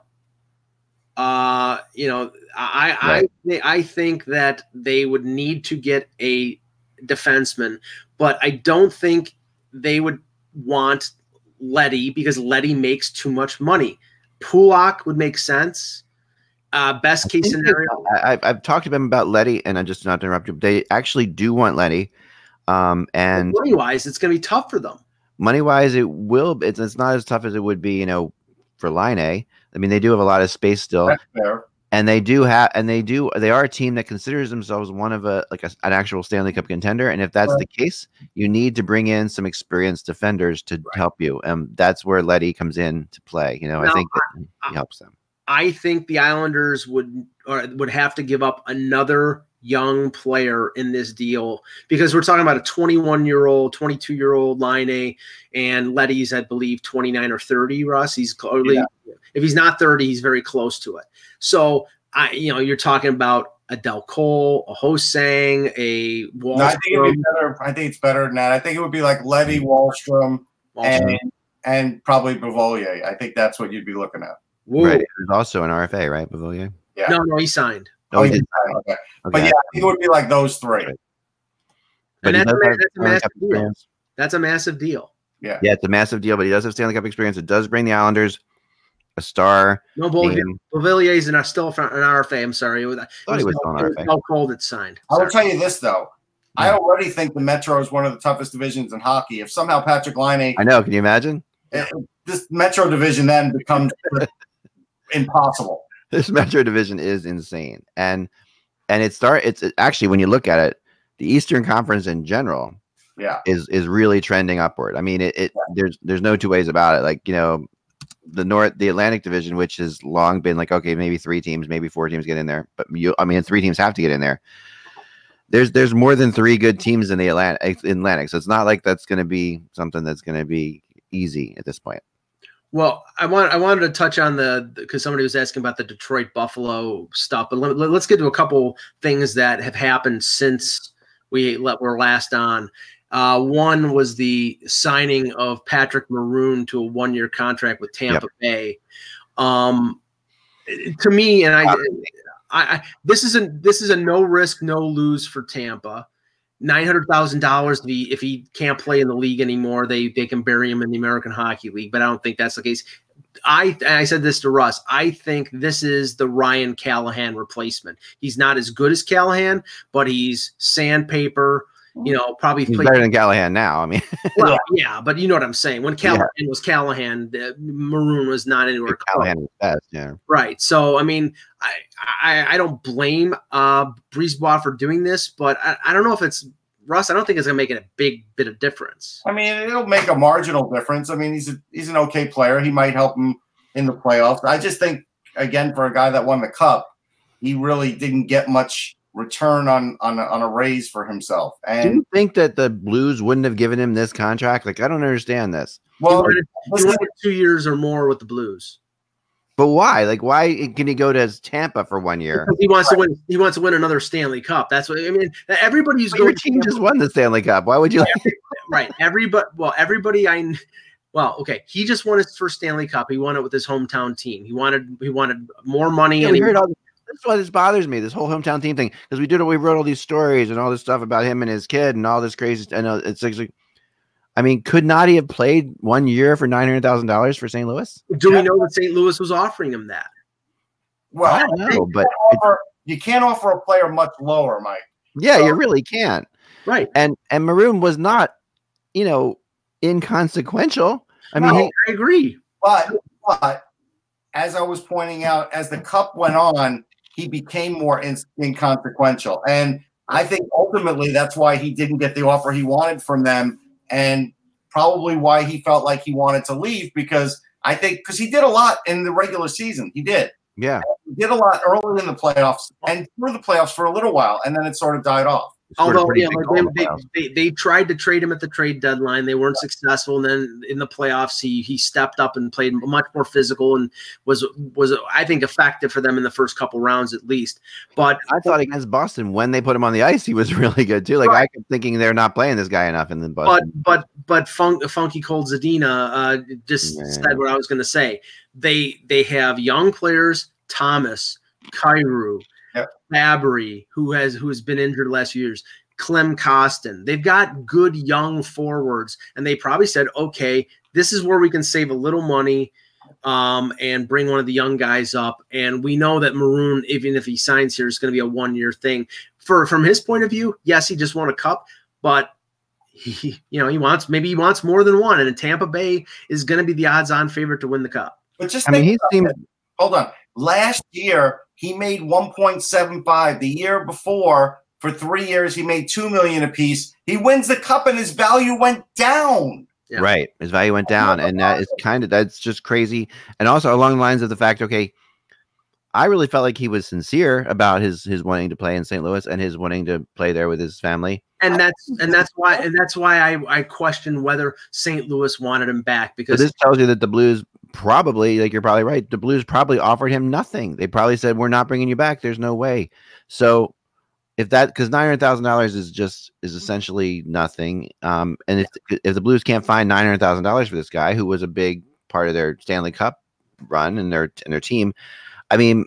uh, you know, I I I think that they would need to get a defenseman, but I don't think they would want Leddy because Leddy makes too much money. Pulock would make sense. Uh, best case scenario. I, I've, I've talked to them about Leddy, and I just not to interrupt you. They actually do want Leddy, um, and money wise, it's going to be tough for them. money wise, it will. It's, it's not as tough as it would be, you know, for Laine. I mean, they do have a lot of space still, That's fair. and they do have, and they do. They are a team that considers themselves one of a like a, an actual Stanley Cup contender. And if that's the case, you need to bring in some experienced defenders to help you, and that's where Leddy comes in to play. You know, I think that he uh, helps them. I think the Islanders would or would have to give up another young player in this deal because we're talking about a 21 year old, 22 year old Laine, and Leddy's I believe 29 or 30. Russ, he's clearly if he's not 30, he's very close to it. So I, you know, you're talking about a Dal Colle, a Ho-Sang, a No, I think it'd Wahlstrom. be better. I think it's better than that. I think it would be like Levy, mm-hmm. Wahlstrom, Wahlstrom. and and probably Beauvillier. I think that's what you'd be looking at. Whoa. Right. There's also an RFA, right, Beauvillier? Yeah. No, no, he signed. Oh, he yeah, did. okay. Okay. But yeah, I think it would be like those three. Right. And that's a, does ma- have that's a massive deal. experience. That's a massive deal. Yeah. Yeah, it's a massive deal, but he does have Stanley Cup experience. It does bring the Islanders a star. No Beauvillier. team. Beauvillier's in our still an RFA. I'm sorry. It was, Thought he was Mel- still it RFA. Mel Cole that signed. I will tell you this though. I already think the Metro is one of the toughest divisions in hockey. If somehow Patrik Laine, I know. Can you imagine? Uh, this Metro division then becomes *laughs* impossible. This Metro division is insane, and and it start. It's it- actually when you look at it, the Eastern Conference in general Yeah. is is really trending upward. I mean, it, it there's there's no two ways about it. Like you know, the North, the Atlantic Division, which has long been like okay, maybe three teams, maybe four teams get in there, but you, I mean, three teams have to get in there. There's there's more than three good teams in the Atlantic, Atlantic, so it's not like that's going to be something that's going to be easy at this point. Well, I want I wanted to touch on the because somebody was asking about the Detroit Buffalo stuff, but let, us get to a couple things that have happened since we let were last on. Uh, one was the signing of Patrick Maroon to a one year contract with Tampa Bay. Um, to me, and I, I, I this is a this is a no risk no lose for Tampa. Nine hundred thousand dollars if he if he can't play in the league anymore, they they can bury him in the American Hockey League. But I don't think that's the case. I I said this to Russ. I think this is the Ryan Callahan replacement. He's not as good as Callahan, but he's sandpaper. You know, probably He's played- better than Callahan now. I mean, *laughs* well, yeah, but you know what I'm saying. When Callahan was Callahan, the Maroon was not anywhere close. Callahan was best. Yeah. Right. So I mean, I I, I don't blame uh Brisebois for doing this, but I, I don't know if it's Russ. I don't think it's gonna make it a big bit of difference. I mean, it'll make a marginal difference. I mean, he's a, he's an okay player. He might help him in the playoffs. I just think, again, for a guy that won the cup, he really didn't get much return on on a, on a raise for himself. Do And you think that the Blues wouldn't have given him this contract? Like, I don't understand this. He well, wanted, he wanted two years or more with the Blues. But why? Like, why can he go to Tampa for one year? Because he wants to win. He wants to win another Stanley Cup. That's what I mean. Everybody's But your going. team just won the Stanley Cup. Why would you? right. Everybody. Well, everybody. I. Well, okay. He just won his first Stanley Cup. He won it with his hometown team. He wanted. He wanted more money. Yeah, and we he- heard all. That's why this bothers me. This whole hometown team thing because we did. It. We wrote all these stories and all this stuff about him and his kid and all this crazy. Uh, I know it's like. I mean, could not he have played one year for nine hundred thousand dollars for St. Louis? do Yeah. we know that St. Louis was offering him that? well, I don't know, but it- offer, you can't offer a player much lower, Mike. yeah, you really can't. Right. And and Maroon was not, you know, inconsequential. I mean, he, I agree. But but as I was pointing out, as the cup went on, he became more in, inconsequential, and I think ultimately that's why he didn't get the offer he wanted from them, and probably why he felt like he wanted to leave because I think because he did a lot in the regular season, he did. yeah, He did a lot early in the playoffs and through the playoffs for a little while, and then it sort of died off. Although, yeah, like in the they, they, they, they tried to trade him at the trade deadline. They weren't successful. And then in the playoffs, he he stepped up and played much more physical and was was I think effective for them in the first couple rounds at least. But I thought against Boston when they put him on the ice, he was *laughs* really good too. Like I kept thinking they're not playing this guy enough, and then but Boston. but but Funk, Funky Cold Zadina uh, just Yeah. said what I was going to say. They they have young players, Thomas, Kyrou, Yep. Fabbri, who has who has been injured last few years. Klim Kostin. They've got good young forwards, and they probably said, "Okay, this is where we can save a little money." Um, and bring one of the young guys up. And we know that Maroon, even if he signs here, is going to be a one year thing. For from his point of view, yes, he just won a cup, but he, you know, he wants maybe he wants more than one, and Tampa Bay is going to be the odds-on favorite to win the cup. But just I mean, think he about seems hold on. Last year he made 1.75. The year before, for three years, he made two million apiece. He wins the cup and his value went down. Yeah. right. His value went down, and that is kind of that's just crazy. And also along the lines of the fact, okay, I really felt like he was sincere about his his wanting to play in St. Louis and his wanting to play there with his family. And that's and that's why and that's why I I question whether St. Louis wanted him back So because this tells you that the Blues probably, like you're probably right, the Blues probably offered him nothing. They probably said, "We're not bringing you back. There's no way." So if that because nine hundred thousand dollars is just is essentially nothing, um, and if if the Blues can't find nine hundred thousand dollars for this guy who was a big part of their Stanley Cup run and their and their team, I mean.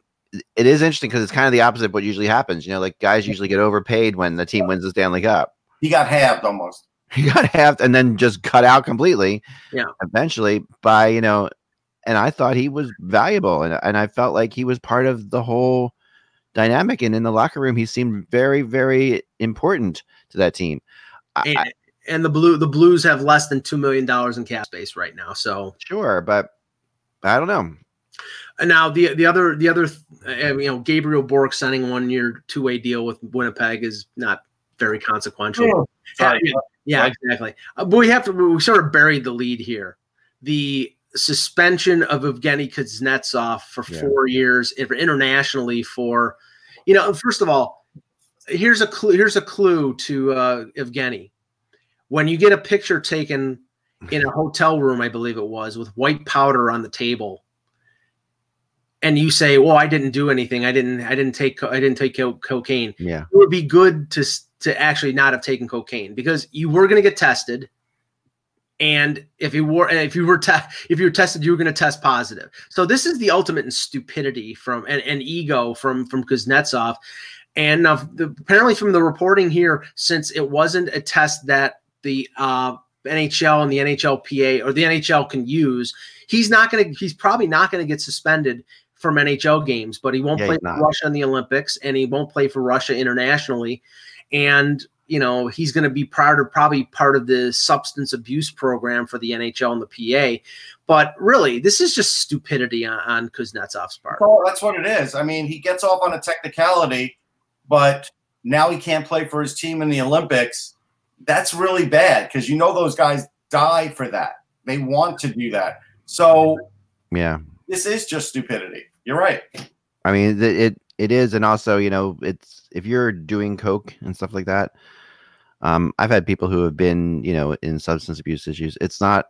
It is interesting because it's kind of the opposite of what usually happens. You know, like guys usually get overpaid when the team wins the Stanley Cup. He got halved almost. He got halved and then just cut out completely. Yeah. Eventually, by you know, and I thought he was valuable, and and I felt like he was part of the whole dynamic. And in the locker room, he seemed very, very important to that team. And, I, and the blue the Blues have less than two million dollars in cap space right now. So sure, but I don't know. Now the the other the other uh, you know Gabriel Bourque signing one year two way deal with Winnipeg is not very consequential. Oh, yeah, yeah, exactly. Uh, but we have to we sort of buried the lead here. The suspension of Evgeny Kuznetsov for yeah. four years internationally for, you know, first of all, here's a clue. Here's a clue to uh, Evgeny. When you get a picture taken *laughs* in a hotel room, I believe it was, with white powder on the table, and you say, "Well, I didn't do anything. I didn't. I didn't take. I didn't take co- cocaine." Yeah, it would be good to to actually not have taken cocaine because you were going to get tested and if you were if you were te- if you were tested you were going to test positive. So this is the ultimate in stupidity from and, and ego from from kuznetsov. And now the, apparently from the reporting here since it wasn't a test that the uh, nhl and the nhlpa or the nhl can use he's not going to he's probably not going to get suspended from nhl games but he won't yeah, play for russia in the olympics and he won't play for russia internationally. And you know he's going to be part of probably part of the substance abuse program for the NHL and the PA. But really, this is just stupidity on, on Kuznetsov's part. Well, that's what it is. I mean, he gets off on a technicality, but now he can't play for his team in the Olympics. That's really bad because you know those guys die for that. They want to do that. So yeah, this is just stupidity. You're right. I mean, it it is, and also you know, it's if you're doing coke and stuff like that, um, I've had people who have been, you know, in substance abuse issues. It's not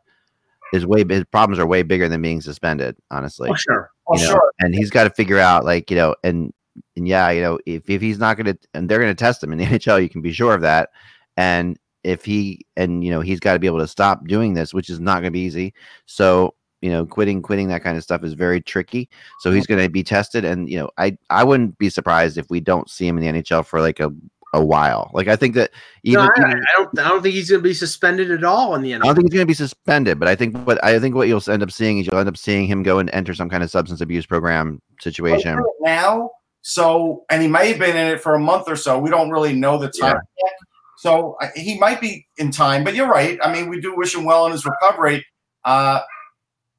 his way. His problems are way bigger than being suspended. Honestly, oh, sure, oh, you know? sure. And he's got to figure out, like, you know, and and yeah, you know, if if he's not going to, and they're going to test him in the *laughs* NHL, you can be sure of that. And if he and you know he's got to be able to stop doing this, which is not going to be easy. So you know, quitting quitting that kind of stuff is very tricky. So he's going to be tested, and you know, I I wouldn't be surprised if we don't see him in the NHL for like a a while. Like I think that even, no, I, I, don't I don't think he's going to be suspended at all in the NFL. I don't think he's going to be suspended, but I think what I think what you'll end up seeing is you'll end up seeing him go and enter some kind of substance abuse program situation now. So, and he may have been in it for a month or so. We don't really know the time yeah. yet. So he might be in time, but you're right. I mean, we do wish him well in his recovery. Uh,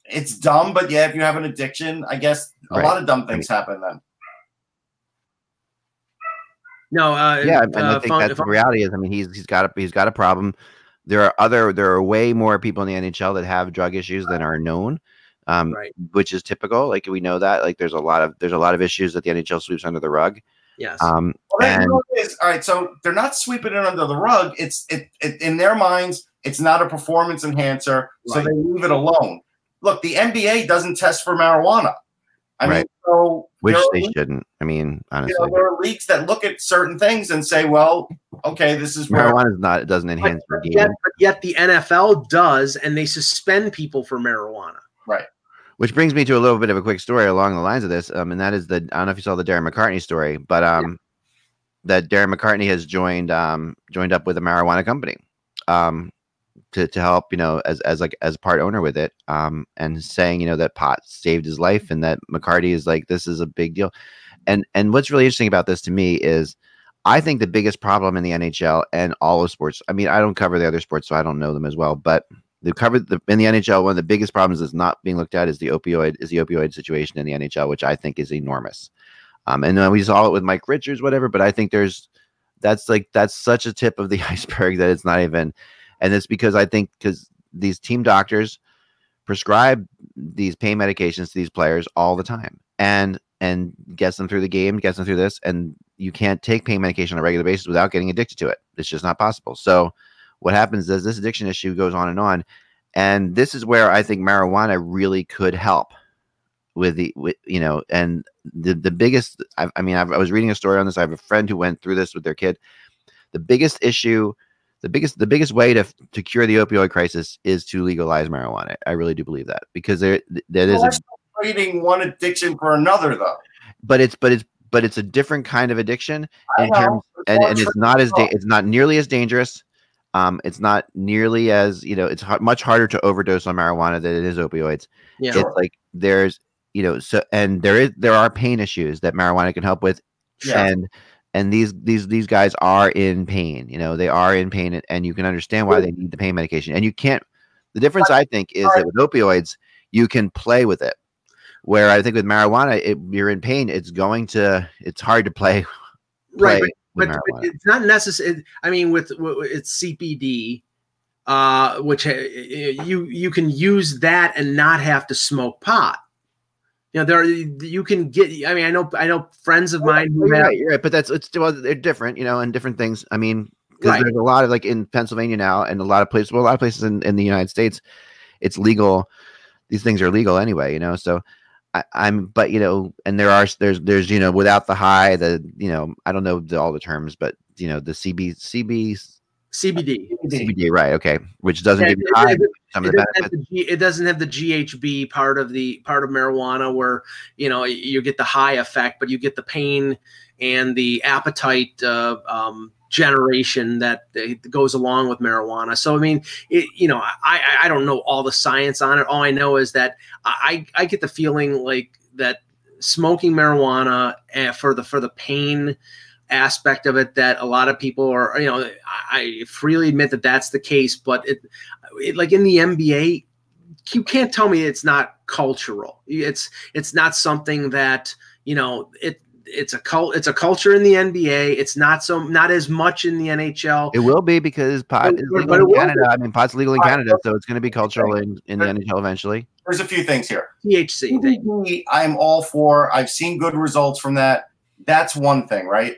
it's dumb, but yeah, if you have an addiction, I guess a right. lot of dumb things happen then. No, uh, yeah, and uh, I think that's the reality is. I mean, he's he's got a he's got a problem. There are other there are way more people in the NHL that have drug issues than are known, um, right. which is typical. Like we know that. Like there's a lot of there's a lot of issues that the NHL sweeps under the rug. Yes. Um, well, and, is, all right. So they're not sweeping it under the rug. It's it, it in their minds. It's not a performance enhancer, right. so they leave it alone. Look, the NBA doesn't test for marijuana. I right. mean, so which they leagues, shouldn't. I mean, honestly, you know, there are leagues that look at certain things and say, "Well, okay, this is marijuana is not. It doesn't enhance but, the game." Yet, but yet the NFL does, and they suspend people for marijuana. Right. Which brings me to a little bit of a quick story along the lines of this, um, and that is the I don't know if you saw the Darren McCarty story, but um, yeah. that Darren McCarty has joined um joined up with a marijuana company. Um, to, to help you know as as like as part owner with it um and saying you know that pot saved his life and that mccarty is like this is a big deal. And and what's really interesting about this to me is i think the biggest problem in the nhl and all of sports i mean i don't cover the other sports so i don't know them as well but the cover the, in the nhl one of the biggest problems that's not being looked at is the opioid is the opioid situation in the nhl which i think is enormous. Um and then we saw it with mike richards whatever but i think there's that's like that's such a tip of the *laughs* iceberg that it's not even and it's because I think because these team doctors prescribe these pain medications to these players all the time, and and gets them through the game, gets them through this, and you can't take pain medication on a regular basis without getting addicted to it. It's just not possible. So what happens is this addiction issue goes on and on, and this is where I think marijuana really could help with the with, you know and the the biggest I, I mean I've, i was reading a story on this i have a friend who went through this with their kid the biggest issue the biggest the biggest way to to cure the opioid crisis is to legalize marijuana. I really do believe that because there that well, is a, trading one addiction for another though. But it's but it's but it's a different kind of addiction in terms and, and it's not as da- it's not nearly as dangerous Um, it's not nearly as you know. It's h- much harder to overdose on marijuana than it is opioids. Yeah. It's like there's you know so and there is there are pain issues that marijuana can help with, Yeah. and and these these these guys are in pain. You know they are in pain, and, and you can understand why they need the pain medication. And you can't. The difference I think is that with opioids you can play with it, where I think with marijuana, it, you're in pain. It's going to it's hard to play. *laughs* right. But, but, but it's not necessary. I mean, with, with it's CBD, uh, which uh, you you can use that and not have to smoke pot. You know, there are, you can get. I mean, I know I know friends of mine who have. right, right, but that's it's well, they're different, you know, and different things. I mean, because Right. there's a lot of like in Pennsylvania now, and a lot of places, well, a lot of places in, in the United States, it's legal. These things are legal anyway, you know. So I, I'm, but you know, and there are there's there's you know without the high, the you know I don't know the, all the terms, but you know the CB CB CBD. CBD, right? Okay, which doesn't Yeah, give you high, some it the doesn't, have the G, it doesn't have the GHB part of the part of marijuana where you know you get the high effect, but you get the pain and the appetite uh, um, generation that goes along with marijuana. So I mean, it, you know, I I I don't know all the science on it. All I know is that I I get the feeling like that smoking marijuana uh, for the for the pain aspect of it that a lot of people are you know I, I freely admit that that's the case but it, it like in the NBA you can't tell me it's not cultural it's it's not something that you know it it's a cult it's a culture in the NBA it's not so not as much in the NHL It will be because pot But- is legal it in will Canada. I mean, pot's legal in Canada, so it's going to be cultural in, in the NHL eventually. There's a few things here. THC I'm all for. I've seen good results from that. That's one thing, right?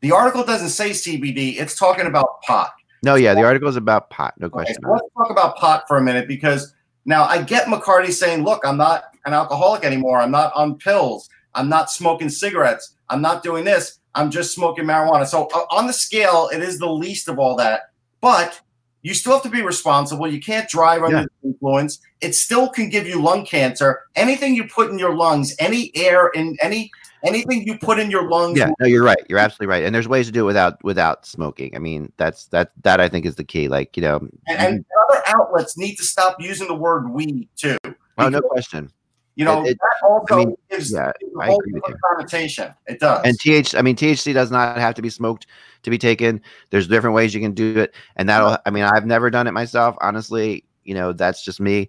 The article doesn't say CBD. It's talking about pot. No, yeah, the article is about pot, no Okay, question. so let's talk about pot for a minute because now I get McCarty saying, "Look, I'm not an alcoholic anymore. I'm not on pills. I'm not smoking cigarettes. I'm not doing this. I'm just smoking marijuana." So uh, on the scale, it is the least of all that, but you still have to be responsible. You can't drive under Yeah. the influence. It still can give you lung cancer. Anything you put in your lungs, any air in any anything you put in your lungs Yeah, no, you're right. You're absolutely right. And there's ways to do it without without smoking. I mean, that's that that I think is the key. Like, you know, and, and other outlets need to stop using the word weed too. oh no question. You know, It- it- that also I mean, gives, yeah, gives a I whole agree with different connotation. It does. And TH, I mean, THC does not have to be smoked to be taken. There's different ways you can do it, and that'll. I mean, I've never done it myself, honestly. You know, that's just me.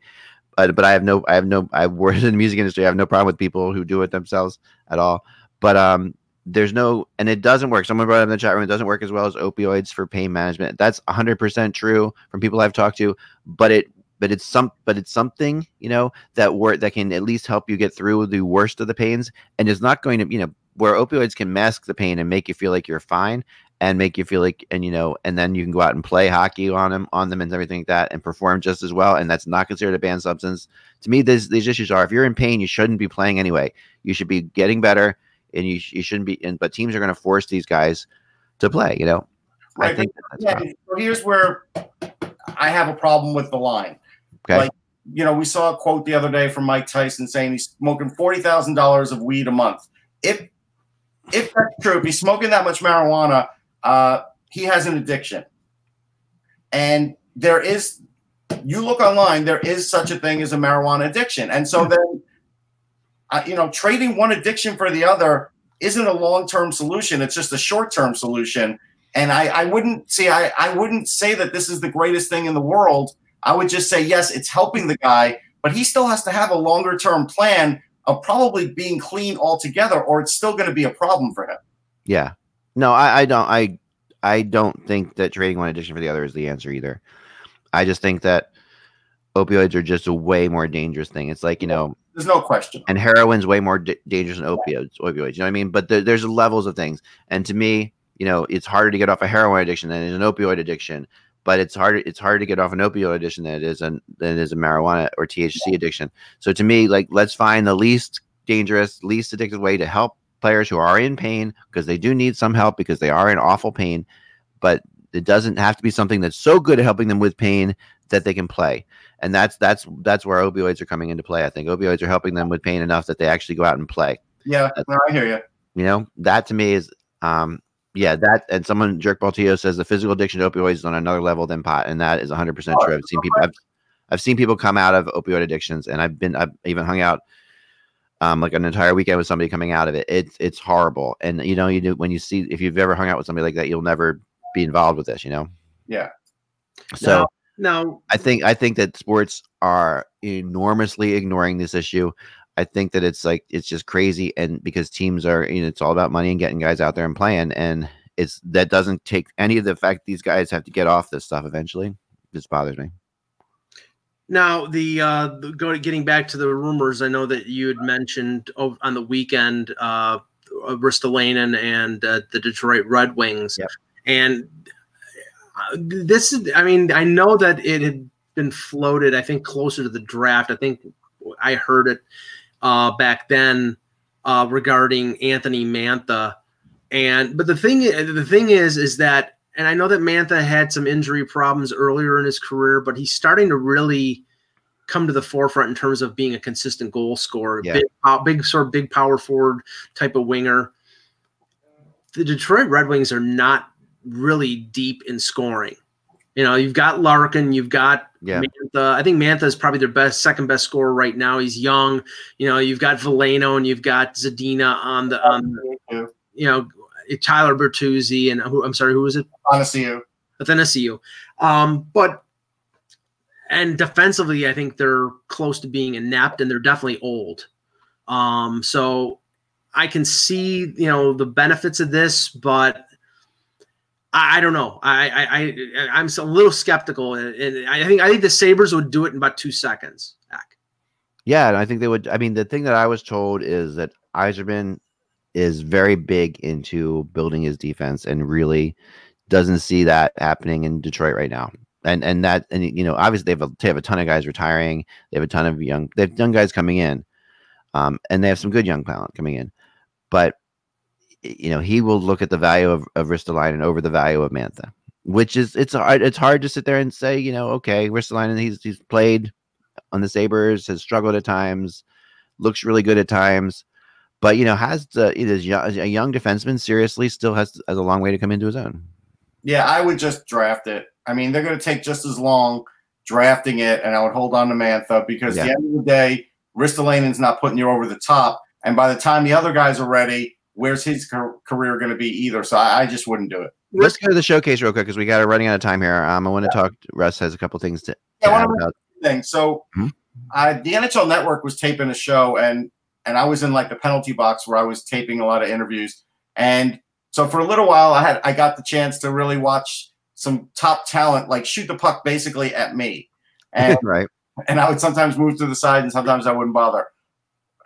But but I have no, I have no, I've *laughs* worked in the music industry. I have no problem with people who do it themselves at all. But um, there's no, and it doesn't work. Someone brought up in the chat room, it doesn't work as well as opioids for pain management. That's 100% true from people I've talked to. But it, but it's some, but it's something you know that work that can at least help you get through the worst of the pains, and it's not going to, you know, where opioids can mask the pain and make you feel like you're fine and make you feel like and you know and then you can go out and play hockey on them on them and everything like that and perform just as well and that's not considered a banned substance. To me these these issues are if you're in pain you shouldn't be playing anyway. You should be getting better and you, you shouldn't be and but teams are going to force these guys to play you know? I Right, think that's yeah, so here's where I have a problem with the line. okay. Like- You know, we saw a quote the other day from Mike Tyson saying he's smoking forty thousand dollars of weed a month. If if that's true, if he's smoking that much marijuana, uh, he has an addiction. And there is, you look online, there is such a thing as a marijuana addiction. And so then, uh, you know, trading one addiction for the other isn't a long term solution. It's just a short term solution. And I, I wouldn't see, I, I wouldn't say that this is the greatest thing in the world. I would just say, yes, it's helping the guy, but he still has to have a longer term plan of probably being clean altogether, or it's still going to be a problem for him. yeah no I, I don't i i don't think that trading one addiction for the other is the answer either i just think that opioids are just a way more dangerous thing it's like you know There's no question. and heroin's way more d- dangerous than opioids. Opioids, you know what I mean? But there there's levels of things, and to me, you know, it's harder to get off a heroin addiction than it is an opioid addiction. But it's harder it's harder to get off an opioid addiction than it is an than it is a marijuana or THC addiction. So to me, like let's find the least dangerous, least addictive way to help players who are in pain because they do need some help because they are in awful pain. But it doesn't have to be something that's so good at helping them with pain that they can play and that's that's that's where opioids are coming into play. I think opioids are helping them with pain enough that they actually go out and play. Yeah, no, I hear you. You know, that to me is um Yeah, that and someone Jerk Baltillo says the physical addiction to opioids is on another level than pot, and that is 100 percent Oh, true. I've seen people. I've, I've seen people come out of opioid addictions, and I've been I've even hung out um like an entire weekend with somebody coming out of it. It's it's horrible, and you know you do when you see if you've ever hung out with somebody like that, you'll never be involved with this. You know. Yeah. So. Now, I think I think that sports are enormously ignoring this issue. I think that it's like it's just crazy, and because teams are, you know, it's all about money and getting guys out there and playing, and it's that doesn't take any of the fact these guys have to get off this stuff eventually. Just bothers me. Now the uh, the- go getting back to the rumors. I know that you had mentioned ov- on the weekend, uh, Ristolainen and uh, the Detroit Red Wings, Yep. and uh, this is. I mean, I know that it had been floated. I think closer to the draft. I think I heard it uh, back then uh, regarding Anthony Mantha, and but the thing the thing is is that and I know that Mantha had some injury problems earlier in his career, but he's starting to really come to the forefront in terms of being a consistent goal scorer, Yeah. big, uh, big sort of big power forward type of winger. The Detroit Red Wings are not really deep in scoring. You know, you've got Larkin, you've got Yeah. Mantha. I think Mantha is probably their best, second best scorer right now. He's young. You know, you've got Veleno and you've got Zadina on the on. You know, Tyler Bertuzzi and who I'm sorry, who was it? Honestly, you. Athanasiu. Um, but and defensively, I think they're close to being inept, and they're definitely old. Um, so I can see you know the benefits of this, but I, I don't know. I, I I I'm a little skeptical, and and I think I think the Sabres would do it in about two seconds. Yeah, and I think they would. I mean, the thing that I was told is that Yzerman is very big into building his defense and really doesn't see that happening in Detroit right now. And and that and you know obviously they have a, they have a ton of guys retiring. They have a ton of young they have young guys coming in, um, and they have some good young talent coming in. But you know he will look at the value of of Ristolainen over the value of Mantha, which is it's hard it's hard to sit there and say you know okay Ristolainen he's he's played on the Sabres has struggled at times, looks really good at times, but you know has the it is young, a young defenseman seriously still has has a long way to come into his own. Yeah, I would just draft it. I mean, they're going to take just as long drafting it, and I would hold on to Mantha because at the end of the day, Ristolainen's not putting you over the top. And by the time the other guys are ready, where's his car- career going to be either? So I, I just wouldn't do it. Let's go to the showcase real quick because we got it running out of time here. Um, I want to talk. Russ has a couple things to, Yeah, wanna- about. thing. So Mhm. I, the NHL Network was taping a show, and and I was in like the penalty box where I was taping a lot of interviews. And so for a little while, I had I got the chance to really watch some top talent like shoot the puck basically at me, and *laughs* right. and I would sometimes move to the side, and sometimes I wouldn't bother.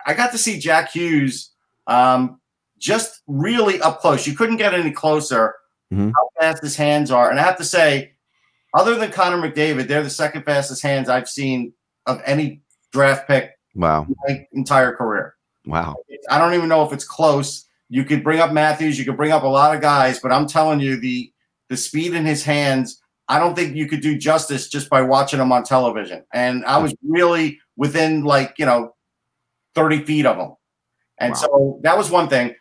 I got to see Jack Hughes um, just really up close. You couldn't get any closer. Mhm. How fast his hands are, and I have to say, other than Connor McDavid, they're the second fastest hands I've seen of any draft pick Wow. my entire career. Wow. I don't even know if it's close. You could bring up Matthews, you could bring up a lot of guys, but I'm telling you, the the speed in his hands, I don't think you could do justice just by watching him on television. And I was really within like you know 30 feet of him. And Wow. so that was one thing.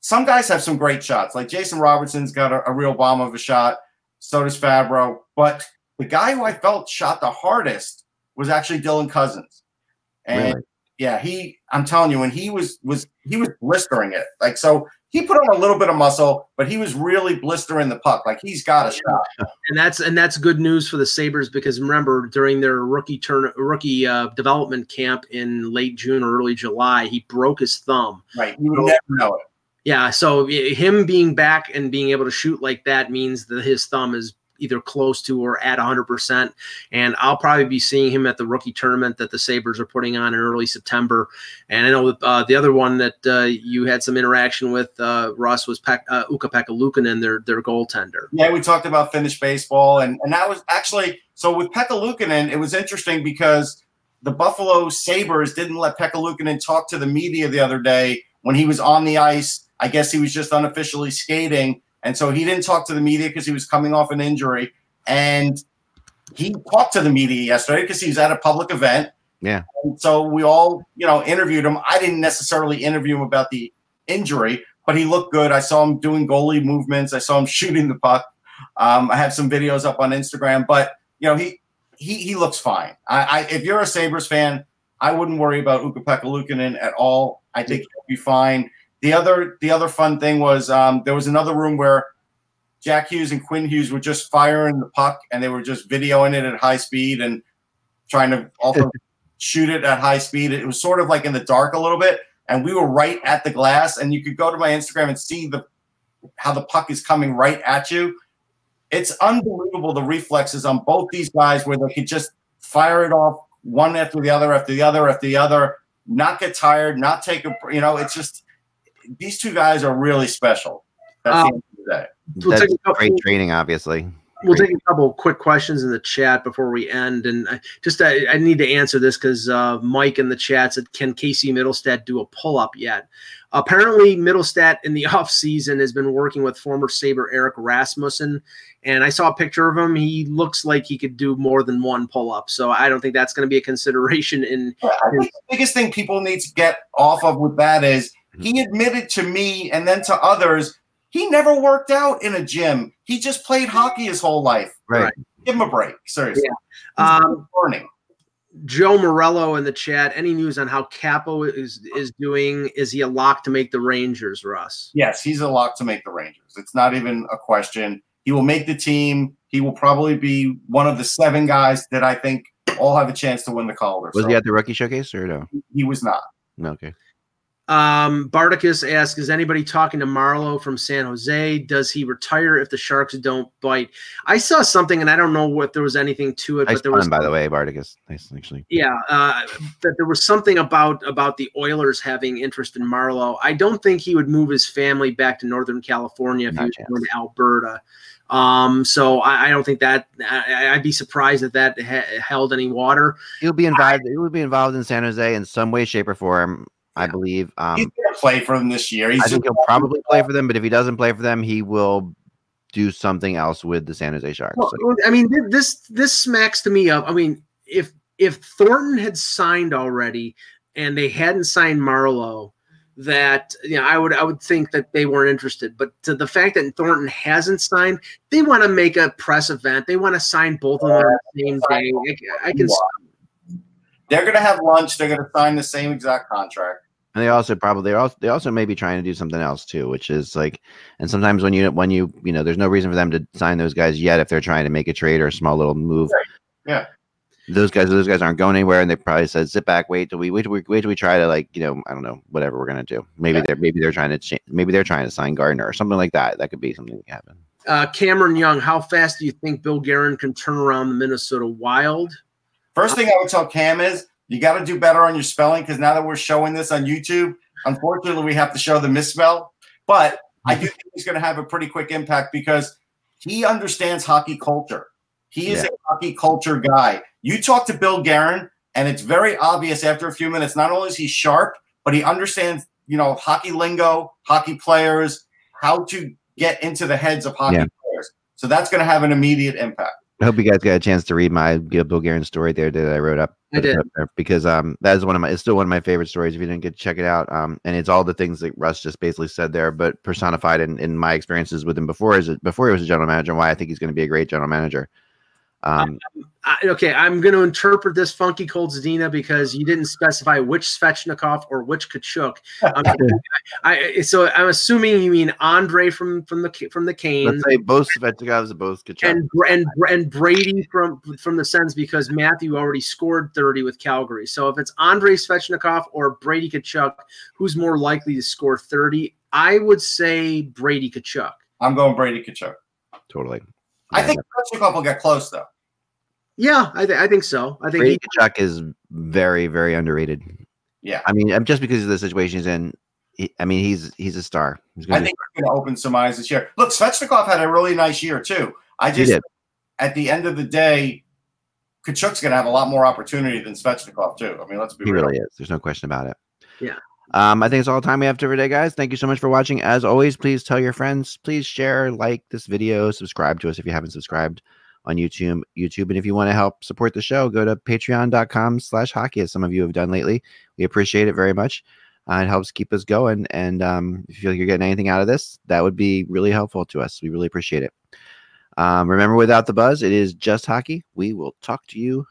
Some guys have some great shots, like Jason Robertson's got a, a real bomb of a shot. So does Fabbro. But the guy who I felt shot the hardest was actually Dylan Cozens. And Really? yeah, he I'm telling you, when he was was he was blistering it. Like so he put on a little bit of muscle, but he was really blistering the puck. Like he's got a shot. *laughs* and that's and that's good news for the Sabres because remember during their rookie turn rookie uh, development camp in late June or early July, he broke his thumb. Right. You would never know it. Yeah, so him being back and being able to shoot like that means that his thumb is either close to or at 100%. And I'll probably be seeing him at the rookie tournament that the Sabres are putting on in early September. And I know uh, the other one that uh, you had some interaction with, uh, Russ, was Pek- uh, Ukko-Pekka Luukkonen, their, their goaltender. Yeah, we talked about Finnish baseball, and and that was actually so with Pekka Luukkonen. It was interesting because the Buffalo Sabres didn't let Pekka Luukkonen talk to the media the other day when he was on the ice. I guess he was just unofficially skating, and so he didn't talk to the media because he was coming off an injury. And he talked to the media yesterday because he was at a public event. Yeah. And so we all, you know, interviewed him. I didn't necessarily interview him about the injury. but he looked good. I saw him doing goalie movements. I saw him *laughs* shooting the puck. Um, I have some videos up on Instagram, but you know he he he looks fine. I, I if you're a Sabres fan, I wouldn't worry about Ukko-Pekka at all. I think he'll be fine. The other the other fun thing was um, there was another room where Jack Hughes and Quinn Hughes were just firing the puck and they were just videoing it at high speed and trying to also *laughs* shoot it at high speed. It was sort of like in the dark a little bit, and we were right at the glass, and you could go to my Instagram and see the how the puck is coming right at you. It's unbelievable the reflexes on both these guys where they could just fire it off one after the other after the other after the other, not get tired, not take a you know, it's just these two guys are really special. That's um, the end of the day. We'll That's great training, obviously we'll take a couple quick questions in the chat before we end, and I, just I, I, need to answer this because uh, Mike in the chat said, "Can Casey Mittelstadt do a pull up yet?" Apparently, Mittelstadt in the *laughs* off season has been working with former Saber Erik Rasmussen, and I saw a picture of him. He looks like he could do more than one pull up, so I don't think that's going to be a consideration. In, I think the biggest thing people need to get off of with that is he admitted to me and then to others he never worked out in a gym. He just played hockey his whole life. Right. Give him a break. Seriously. Yeah. Um, learning. Joe Morello in the chat. Any news on how Kaapo is is doing? Is he a lock to make the Rangers, Russ? Yes, he's a lock to make the Rangers. It's not even a question. He will make the team. He will probably be one of the seven guys that I think all have a chance to win the Calder. Was so. he at the rookie showcase or no? He was not. Okay. Um, Bardicus asks, is anybody talking to Marleau from San Jose? Does he retire if the Sharks don't bite? I saw something, and I don't know what there was anything to it, nice but there was, by the way, Bardicus. Nice, actually. Yeah, uh, that there was something about about the Oilers having interest in Marleau. I don't think he would move his family back to Northern California if Not he was chance. going to Alberta. Um, so I, I, don't think that I, would be surprised if that ha- held any water. He'll be involved. he would be involved in San Jose in some way, shape, or form. I believe. Um, he's going to play for them this year. He's I think he'll probably play for them, but if he doesn't play for them, he will do something else with the San Jose Sharks. Well, I mean, this this smacks to me of. I mean, if if Thornton had signed already and they hadn't signed Marleau, that you know, I would I would think that they weren't interested. But to the fact that Thornton hasn't signed, they want to make a press event. They want to sign both of them on the same day. I, I can. They're going to have lunch. They're going to sign the same exact contract. And they also probably they also they also may be trying to do something else too, which is like, and sometimes when you when you you know, there's no reason for them to sign those guys yet if they're trying to make a trade or a small little move. Right. Yeah. Those guys, those guys aren't going anywhere, and they probably said, "Sit back, wait till we wait till we wait till we try to like you know I don't know whatever we're gonna do. Maybe yeah. they're maybe they're trying to change, maybe they're trying to sign Gardiner or something like that. That could be something that happen. Uh, Cameron Young, how fast do you think Bill Guerin can turn around the Minnesota Wild? First thing I would tell Cam is you got to do better on your spelling because now that we're showing this on YouTube, Unfortunately, we have to show the misspell, but I do think he's going to have a pretty quick impact because he understands hockey culture. He is yeah. a hockey culture guy. You talk to Bill Guerin, and it's very obvious after a few minutes. Not only is he sharp, but he understands, you know, hockey lingo, hockey players, how to get into the heads of hockey yeah. players. So that's going to have an immediate impact. I hope you guys got a chance to read my Bill Guerin story there that I wrote up. I did because um that is one of my it's still one of my favorite stories. If you didn't get to check it out, um and it's all the things that Russ just basically said there, but personified in, in my experiences with him before a, before he was a general manager, and why I think he's going to be a great general manager. Um, I, okay, I'm going to interpret this funky cold Zadina because you didn't specify which Svechnikov or which Tkachuk. Um, *laughs* I, so I'm assuming you mean Andrei from from the from the Canes. Let's say both Svechnikovs, both Tkachuk, and and and Brady from from the Sens because Matthew already scored 30 with Calgary. So if it's Andrei Svechnikov or Brady Tkachuk, who's more likely to score 30? I would say Brady Tkachuk. I'm going Brady Tkachuk. Totally. I think Svechnikov will get close though. Yeah, I, th- I think so. I think Brady Tkachuk is very, very underrated. Yeah, I mean, just because of the situation he's in, he, I mean, he's he's a star. He's I think we're going to open some eyes this year. Look, Svechnikov had a really nice year too. I just, at the end of the day, Tkachuk's going to have a lot more opportunity than Svechnikov too. I mean, let's be he real. really is. There's no question about it. Yeah. Um, I think it's all the time we have today, guys. Thank you so much for watching. As always, please tell your friends. Please share, like this video, subscribe to us if you haven't subscribed on YouTube. YouTube, and if you want to help support the show, go to patreon.com slash hockey, as some of you have done lately. We appreciate it very much. Uh, it helps keep us going. And um, if you feel like you're getting anything out of this, that would be really helpful to us. We really appreciate it. Um, remember, without the buzz, it is just hockey. We will talk to you